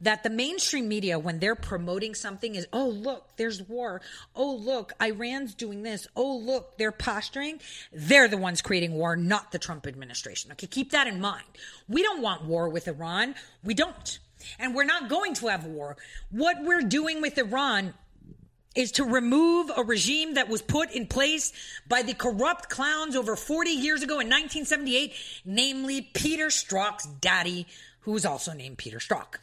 that the mainstream media, when they're promoting something, is, oh, look, there's war. Oh, look, Iran's doing this. Oh, look, they're posturing. They're the ones creating war, not the Trump administration. Okay, keep that in mind. We don't want war with Iran. We don't. And we're not going to have war. What we're doing with Iran is to remove a regime that was put in place by the corrupt clowns over 40 years ago in 1978, namely Peter Strzok's daddy, who was also named Peter Strzok.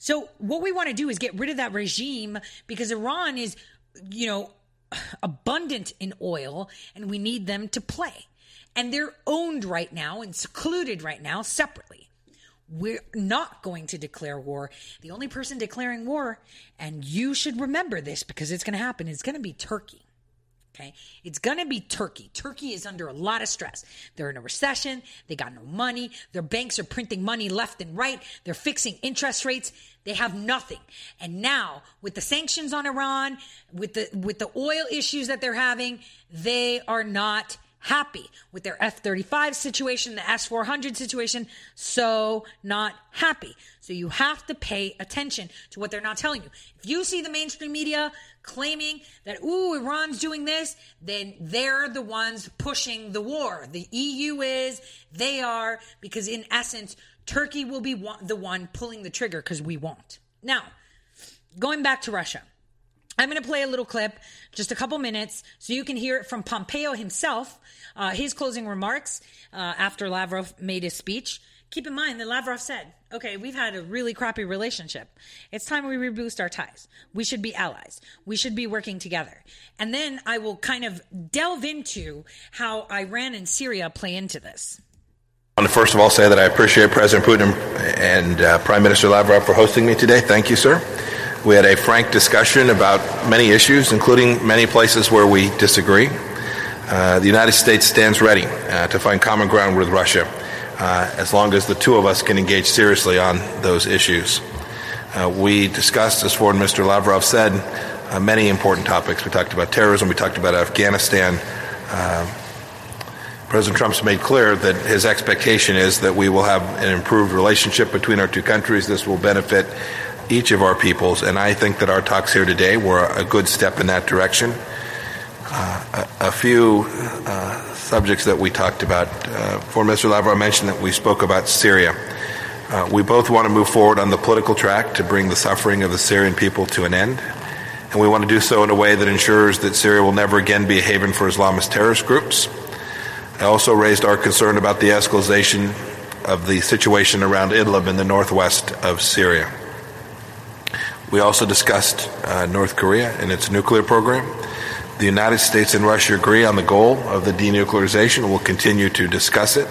So what we want to do is get rid of that regime because Iran is, you know, abundant in oil and we need them to play. And they're owned right now and secluded right now separately. We're not going to declare war. The only person declaring war, and you should remember this because it's going to happen, is going to be Turkey. Okay. It's going to be Turkey. Turkey is under a lot of stress. They're in a recession. They got no money. Their banks are printing money left and right. They're fixing interest rates. They have nothing. And now with the sanctions on Iran, with the, with the oil issues that they're having, they are not happy with their F 35 situation, the S 400 situation. So not happy. So you have to pay attention to what they're not telling you. If you see the mainstream media claiming that, ooh, Iran's doing this, then they're the ones pushing the war. The EU is, they are, because in essence, Turkey will be one, the one pulling the trigger because we won't. Now, going back to Russia. I'm going to play a little clip, just a couple minutes, so you can hear it from Pompeo himself, uh, his closing remarks uh, after Lavrov made his speech. Keep in mind that Lavrov said, okay, we've had a really crappy relationship. It's time we reboost our ties. We should be allies. We should be working together. And then I will kind of delve into how Iran and Syria play into this. I want to first of all say that I appreciate President Putin and uh, Prime Minister Lavrov for hosting me today. Thank you, sir. We had a frank discussion about many issues, including many places where we disagree. Uh, the United States stands ready uh, to find common ground with Russia uh, as long as the two of us can engage seriously on those issues. Uh, we discussed, as Foreign Minister Lavrov said, uh, many important topics. We talked about terrorism, we talked about Afghanistan. Uh, President Trump's made clear that his expectation is that we will have an improved relationship between our two countries. This will benefit each of our peoples, and I think that our talks here today were a good step in that direction. Uh, a, a, few uh, subjects that we talked about. Uh, Foreign Minister Lavrov mentioned that we spoke about Syria. Uh, we both want to move forward on the political track to bring the suffering of the Syrian people to an end, and we want to do so in a way that ensures that Syria will never again be a haven for Islamist terrorist groups. I also raised our concern about the escalation of the situation around Idlib in the northwest of Syria. We also discussed uh, North Korea and its nuclear program. The United States and Russia agree on the goal of the denuclearization. We'll continue to discuss it.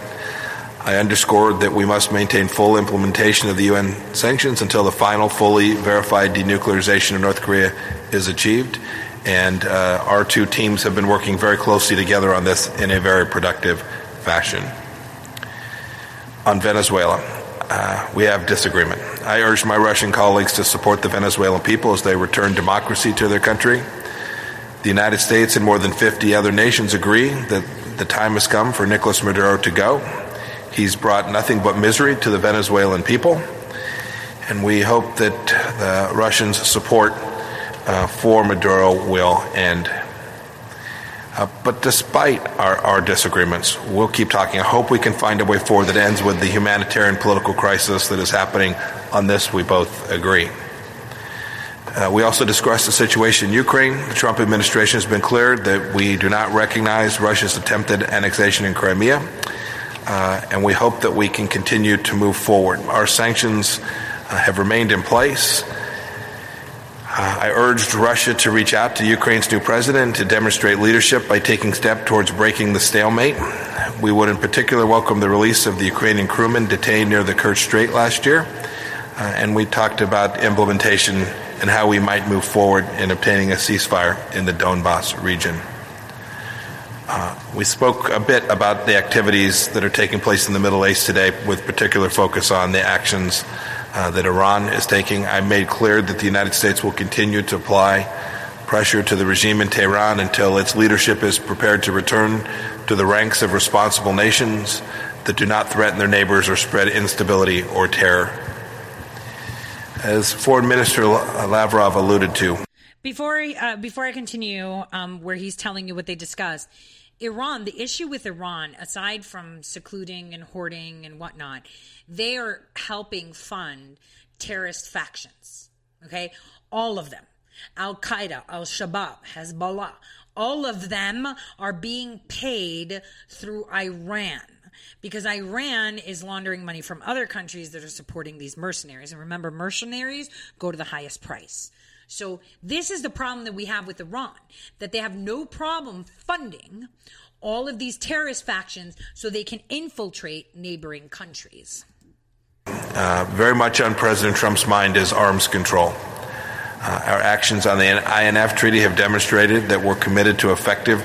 I underscored that we must maintain full implementation of the UN sanctions until the final fully verified denuclearization of North Korea is achieved. And uh, our two teams have been working very closely together on this in a very productive fashion. On Venezuela, uh, we have disagreement. I urge my Russian colleagues to support the Venezuelan people as they return democracy to their country. The United States and more than 50 other nations agree that the time has come for Nicolas Maduro to go. He's brought nothing but misery to the Venezuelan people, and we hope that the Russians' support uh, for Maduro will end. Uh, but despite our, our, disagreements, we'll keep talking. I hope we can find a way forward that ends with the humanitarian political crisis that is happening. On this, we both agree. Uh, we also discussed the situation in Ukraine. The Trump administration has been clear that we do not recognize Russia's attempted annexation in Crimea, uh, and we hope that we can continue to move forward. Our sanctions uh, have remained in place. Uh, I urged Russia to reach out to Ukraine's new president to demonstrate leadership by taking steps towards breaking the stalemate. We would, in particular, welcome the release of the Ukrainian crewmen detained near the Kerch Strait last year. Uh, and we talked about implementation and how we might move forward in obtaining a ceasefire in the Donbass region. Uh, we spoke a bit about the activities that are taking place in the Middle East today, with particular focus on the actions uh, that Iran is taking. I made clear that the United States will continue to apply pressure to the regime in Tehran until its leadership is prepared to return to the ranks of responsible nations that do not threaten their neighbors or spread instability or terror. As Foreign Minister Lavrov alluded to, Before uh, before I continue, um, where he's telling you what they discussed, Iran. The issue with Iran, aside from secluding and hoarding and whatnot, they are helping fund terrorist factions. Okay, all of them: Al Qaeda, Al Shabaab, Hezbollah. All of them are being paid through Iran because Iran is laundering money from other countries that are supporting these mercenaries. And remember, mercenaries go to the highest price. So this is the problem that we have with Iran, that they have no problem funding all of these terrorist factions so they can infiltrate neighboring countries. uh, very much on President Trump's mind is arms control. Uh, our actions on the INF Treaty have demonstrated that we're committed to effective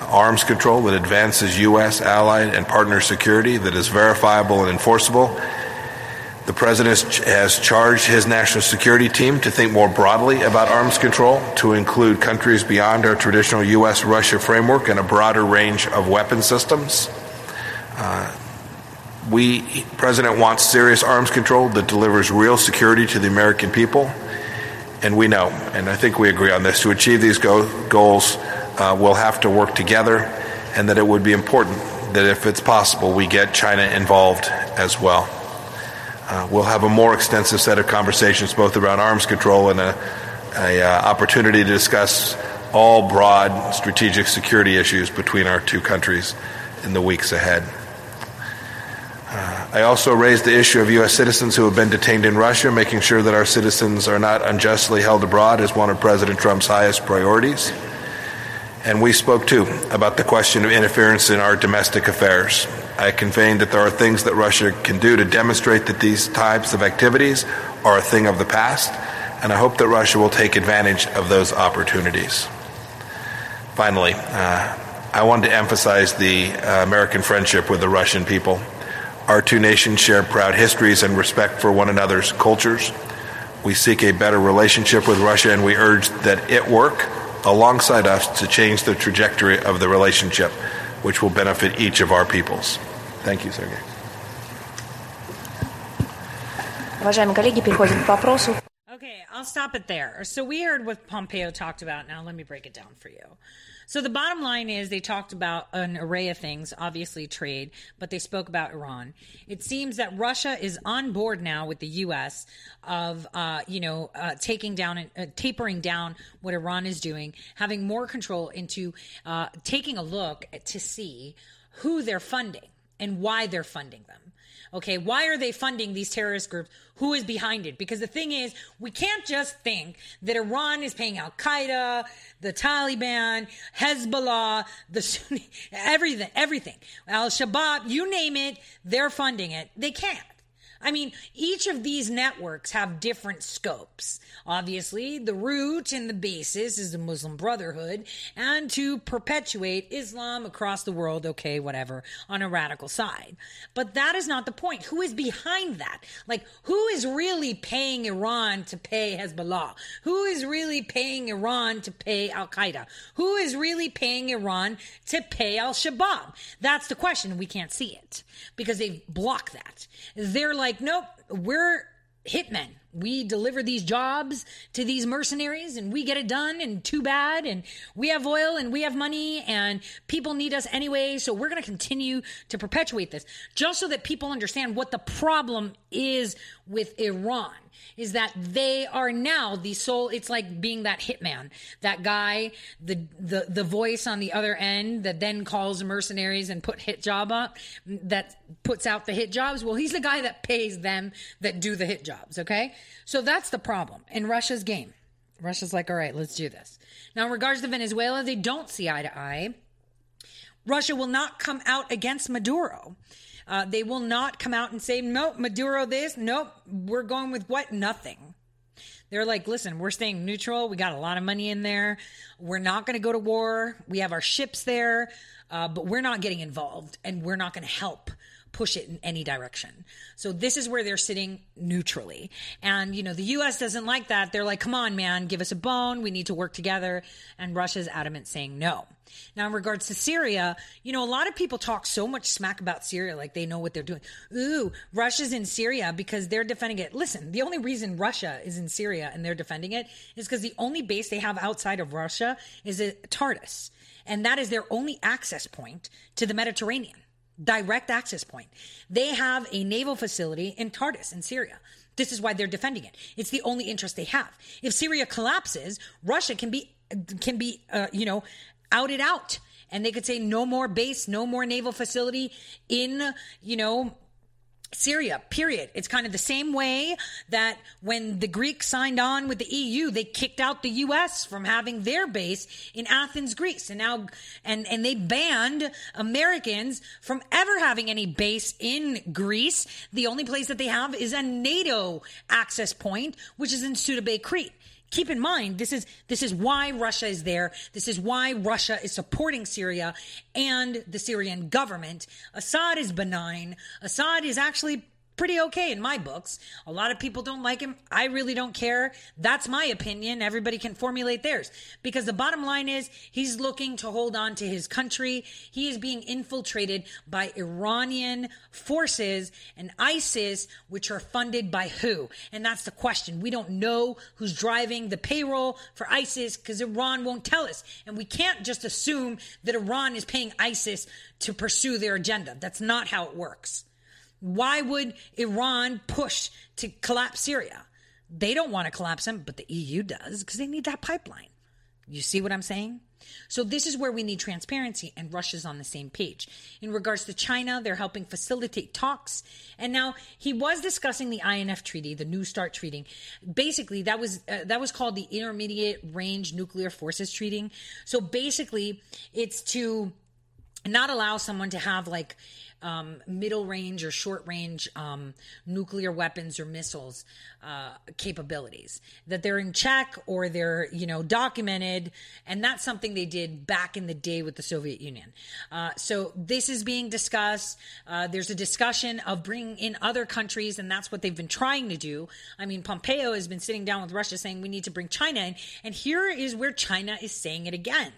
arms control that advances U.S., allied, and partner security that is verifiable and enforceable. The President has charged his national security team to think more broadly about arms control, to include countries beyond our traditional U.S. Russia framework and a broader range of weapon systems. Uh, we, President wants serious arms control that delivers real security to the American people. And we know, and I think we agree on this, to achieve these go- goals, uh, we'll have to work together, and that it would be important that if it's possible, we get China involved as well. Uh, we'll have a more extensive set of conversations both around arms control and a, a uh, opportunity to discuss all broad strategic security issues between our two countries in the weeks ahead. Uh, I also raised the issue of U.S. citizens who have been detained in Russia, making sure that our citizens are not unjustly held abroad as one of President Trump's highest priorities. And we spoke too about the question of interference in our domestic affairs. I conveyed that there are things that Russia can do to demonstrate that these types of activities are a thing of the past, and I hope that Russia will take advantage of those opportunities. Finally, uh, I wanted to emphasize the uh, American friendship with the Russian people. Our two nations share proud histories and respect for one another's cultures. We seek a better relationship with Russia and we urge that it work alongside us to change the trajectory of the relationship, which will benefit each of our peoples. Thank you, Sergey. Уважаемые коллеги, переходим к вопросу. Okay, I'll stop it there. So we heard what Pompeo talked about. Now let me break it down for you. So the bottom line is they talked about an array of things, obviously trade, but they spoke about Iran. It seems that Russia is on board now with the U.S. of, uh, you know, uh, taking down and uh, tapering down what Iran is doing, having more control into uh, taking a look to see who they're funding and why they're funding them. Okay, why are they funding these terrorist groups? Who is behind it? Because the thing is, we can't just think that Iran is paying Al Qaeda, the Taliban, Hezbollah, the Sunni, everything, everything. Al Shabaab, you name it, they're funding it. They can't. I mean, each of these networks have different scopes. Obviously, the root and the basis is the Muslim Brotherhood and to perpetuate Islam across the world, okay, whatever, on a radical side. But that is not the point. Who is behind that? Like, who is really paying Iran to pay Hezbollah? Who is really paying Iran to pay Al Qaeda? Who is really paying Iran to pay Al Shabaab? That's the question. We can't see it because they've blocked that. They're like, nope, we're hitmen. We deliver these jobs to these mercenaries and we get it done and too bad. And we have oil and we have money and people need us anyway. So we're going to continue to perpetuate this just so that people understand what the problem is with Iran is that they are now the sole it's like being that hitman that guy the the the voice on the other end that then calls mercenaries and put hit job up that puts out the hit jobs. Well he's the guy that pays them that do the hit jobs okay? So that's the problem in russia's game. Russia's like all right let's do this. Now in regards to venezuela they don't see eye to eye. Russia will not come out against maduro uh, they will not come out and say, nope, Maduro this, nope, we're going with what? Nothing. They're like, listen, we're staying neutral. We got a lot of money in there. We're not going to go to war. We have our ships there, uh, but we're not getting involved and we're not going to help push it in any direction. So this is where they're sitting neutrally. And, you know, the U.S. doesn't like that. They're like, come on, man, give us a bone. We need to work together. And Russia's adamant saying no. Now, in regards to Syria, you know, a lot of people talk so much smack about Syria like they know what they're doing. Ooh, Russia's in Syria because they're defending it. Listen, the only reason Russia is in Syria and they're defending it is because the only base they have outside of Russia is at Tartus. And that is their only access point to the Mediterranean direct access point. They have a naval facility in Tartus in Syria. This is why they're defending it. It's the only interest they have. If Syria collapses, Russia can be can be uh, you know outed out, and they could say no more base, no more naval facility in you know Syria, period. It's kind of the same way that when the Greeks signed on with the EU, they kicked out the US from having their base in Athens, Greece. And now, and, and they banned Americans from ever having any base in Greece. The only place that they have is a NATO access point, which is in Suda Bay, Crete keep in mind this is this is why Russia is there. This is why Russia is supporting Syria and the Syrian government. Assad is benign. Assad is actually pretty okay in my books. A lot of people don't like him. I really don't care. That's my opinion. Everybody can formulate theirs. Because the bottom line is he's looking to hold on to his country. He is being infiltrated by Iranian forces and ISIS, which are funded by who? And that's the question. We don't know who's driving the payroll for ISIS because Iran won't tell us. And we can't just assume that Iran is paying ISIS to pursue their agenda. That's not how it works. Why would Iran push to collapse Syria? They don't want to collapse them, but the EU does because they need that pipeline. You see what I'm saying? So this is where we need transparency, and Russia's on the same page. In regards to China, they're helping facilitate talks. And now he was discussing the INF treaty, the New START treaty. Basically, that was uh, that was called the Intermediate Range Nuclear Forces Treaty. So basically, it's to not allow someone to have like um, middle range or short range um, nuclear weapons or missiles uh, capabilities. That they're in check or they're you know documented. And that's something they did back in the day with the soviet union. Uh, so this is being discussed. Uh, there's a discussion of bringing in other countries and that's what they've been trying to do. I mean pompeo has been sitting down with russia saying we need to bring china in. And here is where china is saying it again.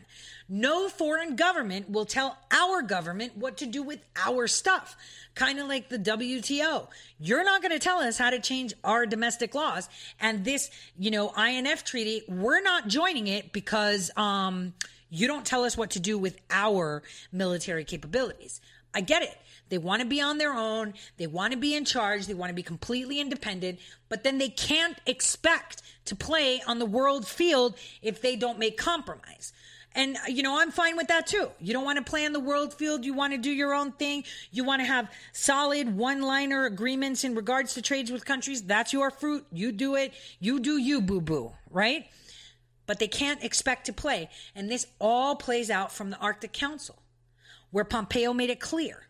No foreign government will tell our government what to do with our stuff. Kind of like the WTO. You're not going to tell us how to change our domestic laws. And this, you know, INF treaty, we're not joining it because um, you don't tell us what to do with our military capabilities. I get it. They want to be on their own. They want to be in charge. They want to be completely independent, but then they can't expect to play on the world field if they don't make compromise. And, uh, you know, I'm fine with that too. You don't want to play in the world field. You want to do your own thing. You want to have solid one liner agreements in regards to trades with countries. That's your fruit. You do it. You do you, boo boo, right? But they can't expect to play. And this all plays out from the Arctic Council, where Pompeo made it clear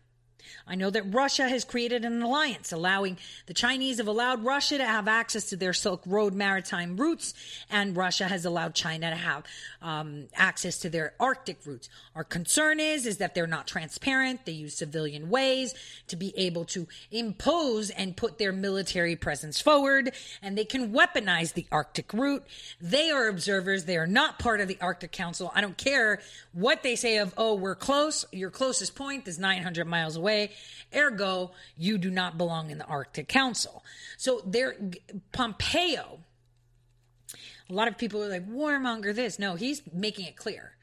I know that Russia has created an alliance allowing the Chinese have allowed Russia to have access to their Silk Road maritime routes, and Russia has allowed China to have um, access to their Arctic routes. Our concern is is that they're not transparent. They use civilian ways to be able to impose and put their military presence forward, and they can weaponize the Arctic route. They are observers. They are not part of the Arctic Council. I don't care what they say of, oh, we're close. Your closest point is 900 miles away. Ergo, you do not belong in the Arctic Council. So there, Pompeo, a lot of people are like, warmonger this. No, he's making it clear.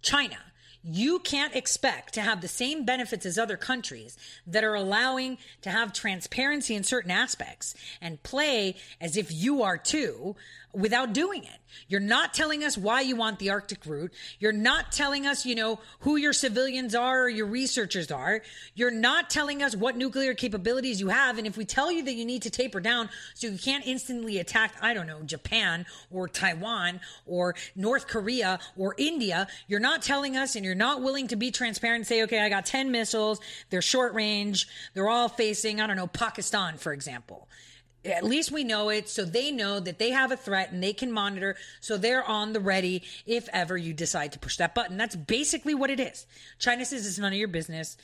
China, you can't expect to have the same benefits as other countries that are allowing to have transparency in certain aspects and play as if you are too without doing it. You're not telling us why you want the Arctic route. You're not telling us, you know, who your civilians are or your researchers are. You're not telling us what nuclear capabilities you have. And if we tell you that you need to taper down so you can't instantly attack, I don't know, Japan or Taiwan or North Korea or India, you're not telling us and you're not willing to be transparent and say, okay, I got 10 missiles. They're short range. They're all facing, I don't know, Pakistan, for example At least we know it so they know that they have a threat and they can monitor so they're on the ready if ever you decide to push that button. That's basically what it is. China says it's none of your business.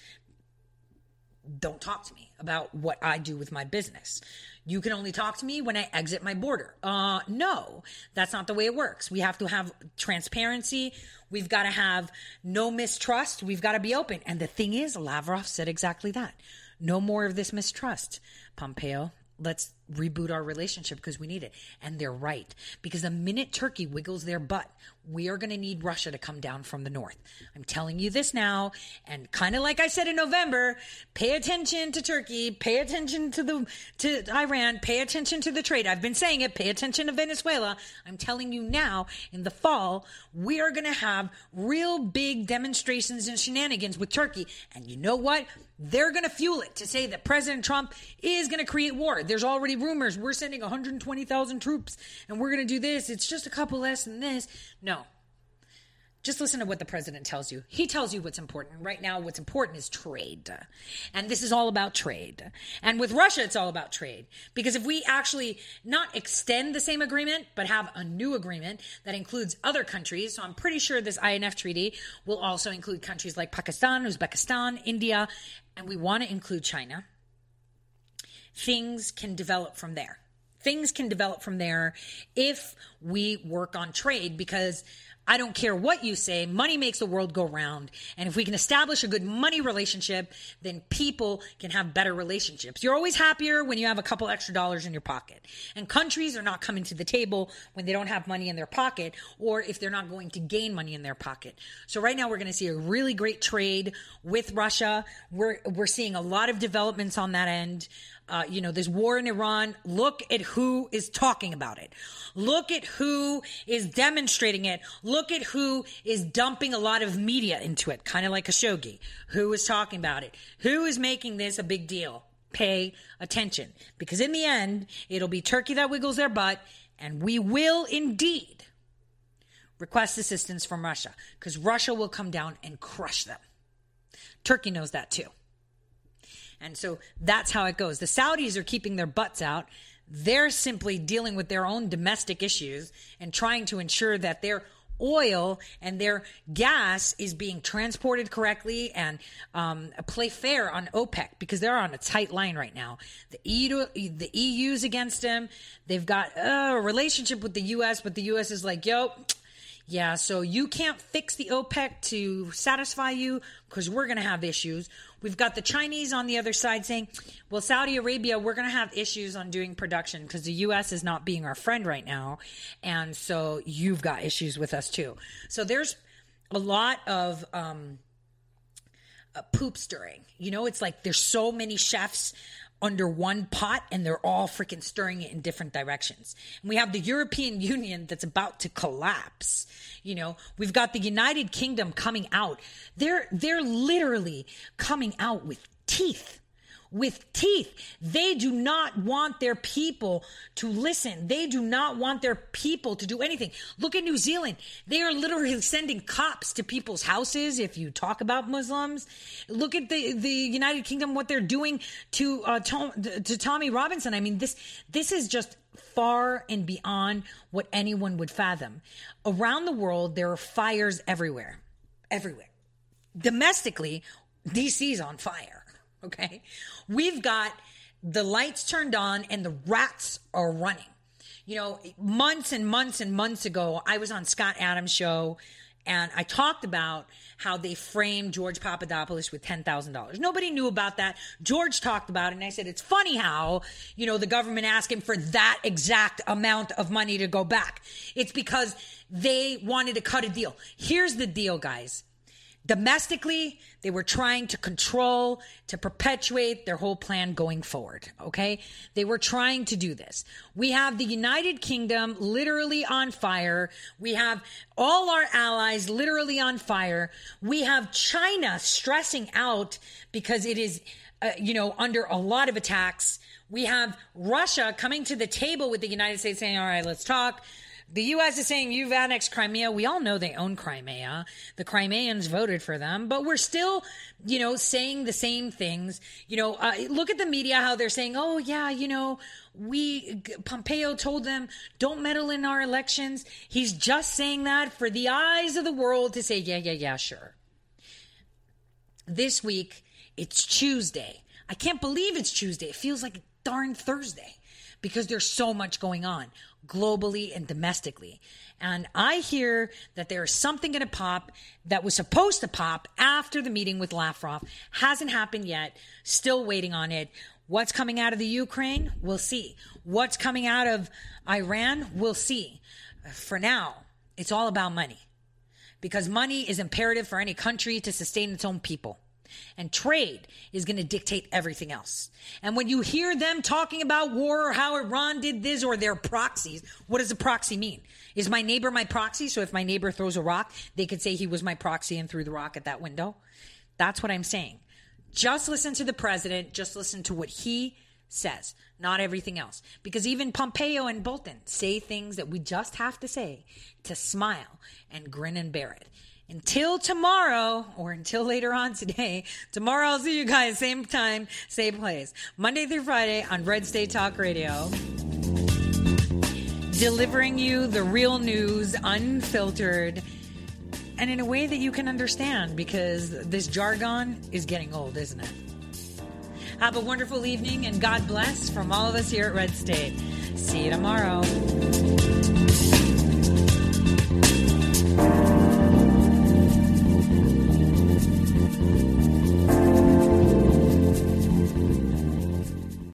Don't talk to me about what I do with my business. You can only talk to me when I exit my border. Uh, no, that's not the way it works. We have to have transparency. We've got to have no mistrust. We've got to be open. And the thing is, Lavrov said exactly that. No more of this mistrust. Pompeo, let's reboot our relationship because we need it. And they're right. Because the minute Turkey wiggles their butt, we are going to need Russia to come down from the north. I'm telling you this now. And kind of like I said in November, pay attention to Turkey, pay attention to the, to Iran, pay attention to the trade. I've been saying it, pay attention to Venezuela. I'm telling you now in the fall, we are going to have real big demonstrations and shenanigans with Turkey. And you know what? They're going to fuel it to say that President Trump is going to create war. There's already rumors. We're sending 120,000 troops and we're going to do this. It's just a couple less than this. No. Just listen to what the president tells you. He tells you what's important. Right now, what's important is trade. And this is all about trade. And with Russia, it's all about trade. Because if we actually not extend the same agreement, but have a new agreement that includes other countries, so I'm pretty sure this INF treaty will also include countries like Pakistan, Uzbekistan, India, and we want to include China things can develop from there. Things can develop from there if we work on trade because I don't care what you say, money makes the world go round. And if we can establish a good money relationship, then people can have better relationships. You're always happier when you have a couple extra dollars in your pocket. And countries are not coming to the table when they don't have money in their pocket or if they're not going to gain money in their pocket. So right now we're going to see a really great trade with Russia. We're, we're seeing a lot of developments on that end. Uh, you know, there's war in Iran. Look at who is talking about it. Look at who is demonstrating it. Look at who is dumping a lot of media into it, kind of like Khashoggi. Who is talking about it? Who is making this a big deal? Pay attention because in the end, it'll be Turkey that wiggles their butt, and we will indeed request assistance from Russia because Russia will come down and crush them. Turkey knows that too. And so that's how it goes. The Saudis are keeping their butts out. They're simply dealing with their own domestic issues and trying to ensure that their oil and their gas is being transported correctly and um, play fair on OPEC because they're on a tight line right now. The EU, the EU's against them. They've got uh, a relationship with the U.S., but the U.S. is like, yo, yeah, so you can't fix the OPEC to satisfy you because we're going to have issues. We've got the Chinese on the other side saying, well, Saudi Arabia, we're going to have issues on doing production because the U.S. is not being our friend right now. And so you've got issues with us too. So there's a lot of um, uh, poop stirring. You know, it's like there's so many chefs under one pot and they're all freaking stirring it in different directions. And we have the European Union that's about to collapse. You know, we've got the United Kingdom coming out. They're they're literally coming out with teeth with teeth. They do not want their people to listen. They do not want their people to do anything. Look at New Zealand. They are literally sending cops to people's houses if you talk about Muslims. Look at the, the United Kingdom, what they're doing to, uh, Tom, to Tommy Robinson. I mean, this, this is just far and beyond what anyone would fathom. Around the world, there are fires everywhere. Everywhere. Domestically, DC's on fire. Okay. We've got the lights turned on and the rats are running. You know, months and months and months ago, I was on Scott Adams' show and I talked about how they framed George Papadopoulos with $10,000. Nobody knew about that. George talked about it and I said, it's funny how, you know, the government asked him for that exact amount of money to go back. It's because they wanted to cut a deal. Here's the deal, guys. Domestically, they were trying to control, to perpetuate their whole plan going forward. Okay. They were trying to do this. We have the United Kingdom literally on fire. We have all our allies literally on fire. We have China stressing out because it is, uh, you know, under a lot of attacks. We have Russia coming to the table with the United States saying, all right, let's talk. The U.S. is saying you've annexed Crimea. We all know they own Crimea. The Crimeans voted for them, but we're still, you know, saying the same things. You know, uh, look at the media, how they're saying, oh, yeah, you know, we, Pompeo told them, don't meddle in our elections. He's just saying that for the eyes of the world to say, yeah, yeah, yeah, sure. This week, it's Tuesday. I can't believe it's Tuesday. It feels like darn Thursday because there's so much going on globally and domestically. And I hear that there is something going to pop that was supposed to pop after the meeting with Lavrov. Hasn't happened yet. Still waiting on it. What's coming out of the Ukraine? We'll see. What's coming out of Iran? We'll see. For now, it's all about money because money is imperative for any country to sustain its own people. And trade is going to dictate everything else. And when you hear them talking about war or how Iran did this or their proxies, what does a proxy mean? Is my neighbor my proxy? So if my neighbor throws a rock, they could say he was my proxy and threw the rock at that window? That's what I'm saying. Just listen to the president, just listen to what he says, not everything else. Because even Pompeo and Bolton say things that we just have to say to smile and grin and bear it until tomorrow or until later on today. Tomorrow I'll see you guys same time, same place. Monday through Friday on Red State Talk Radio. Delivering you the real news, unfiltered, and in a way that you can understand because this jargon is getting old, isn't it? Have a wonderful evening and God bless from all of us here at Red State. See you tomorrow.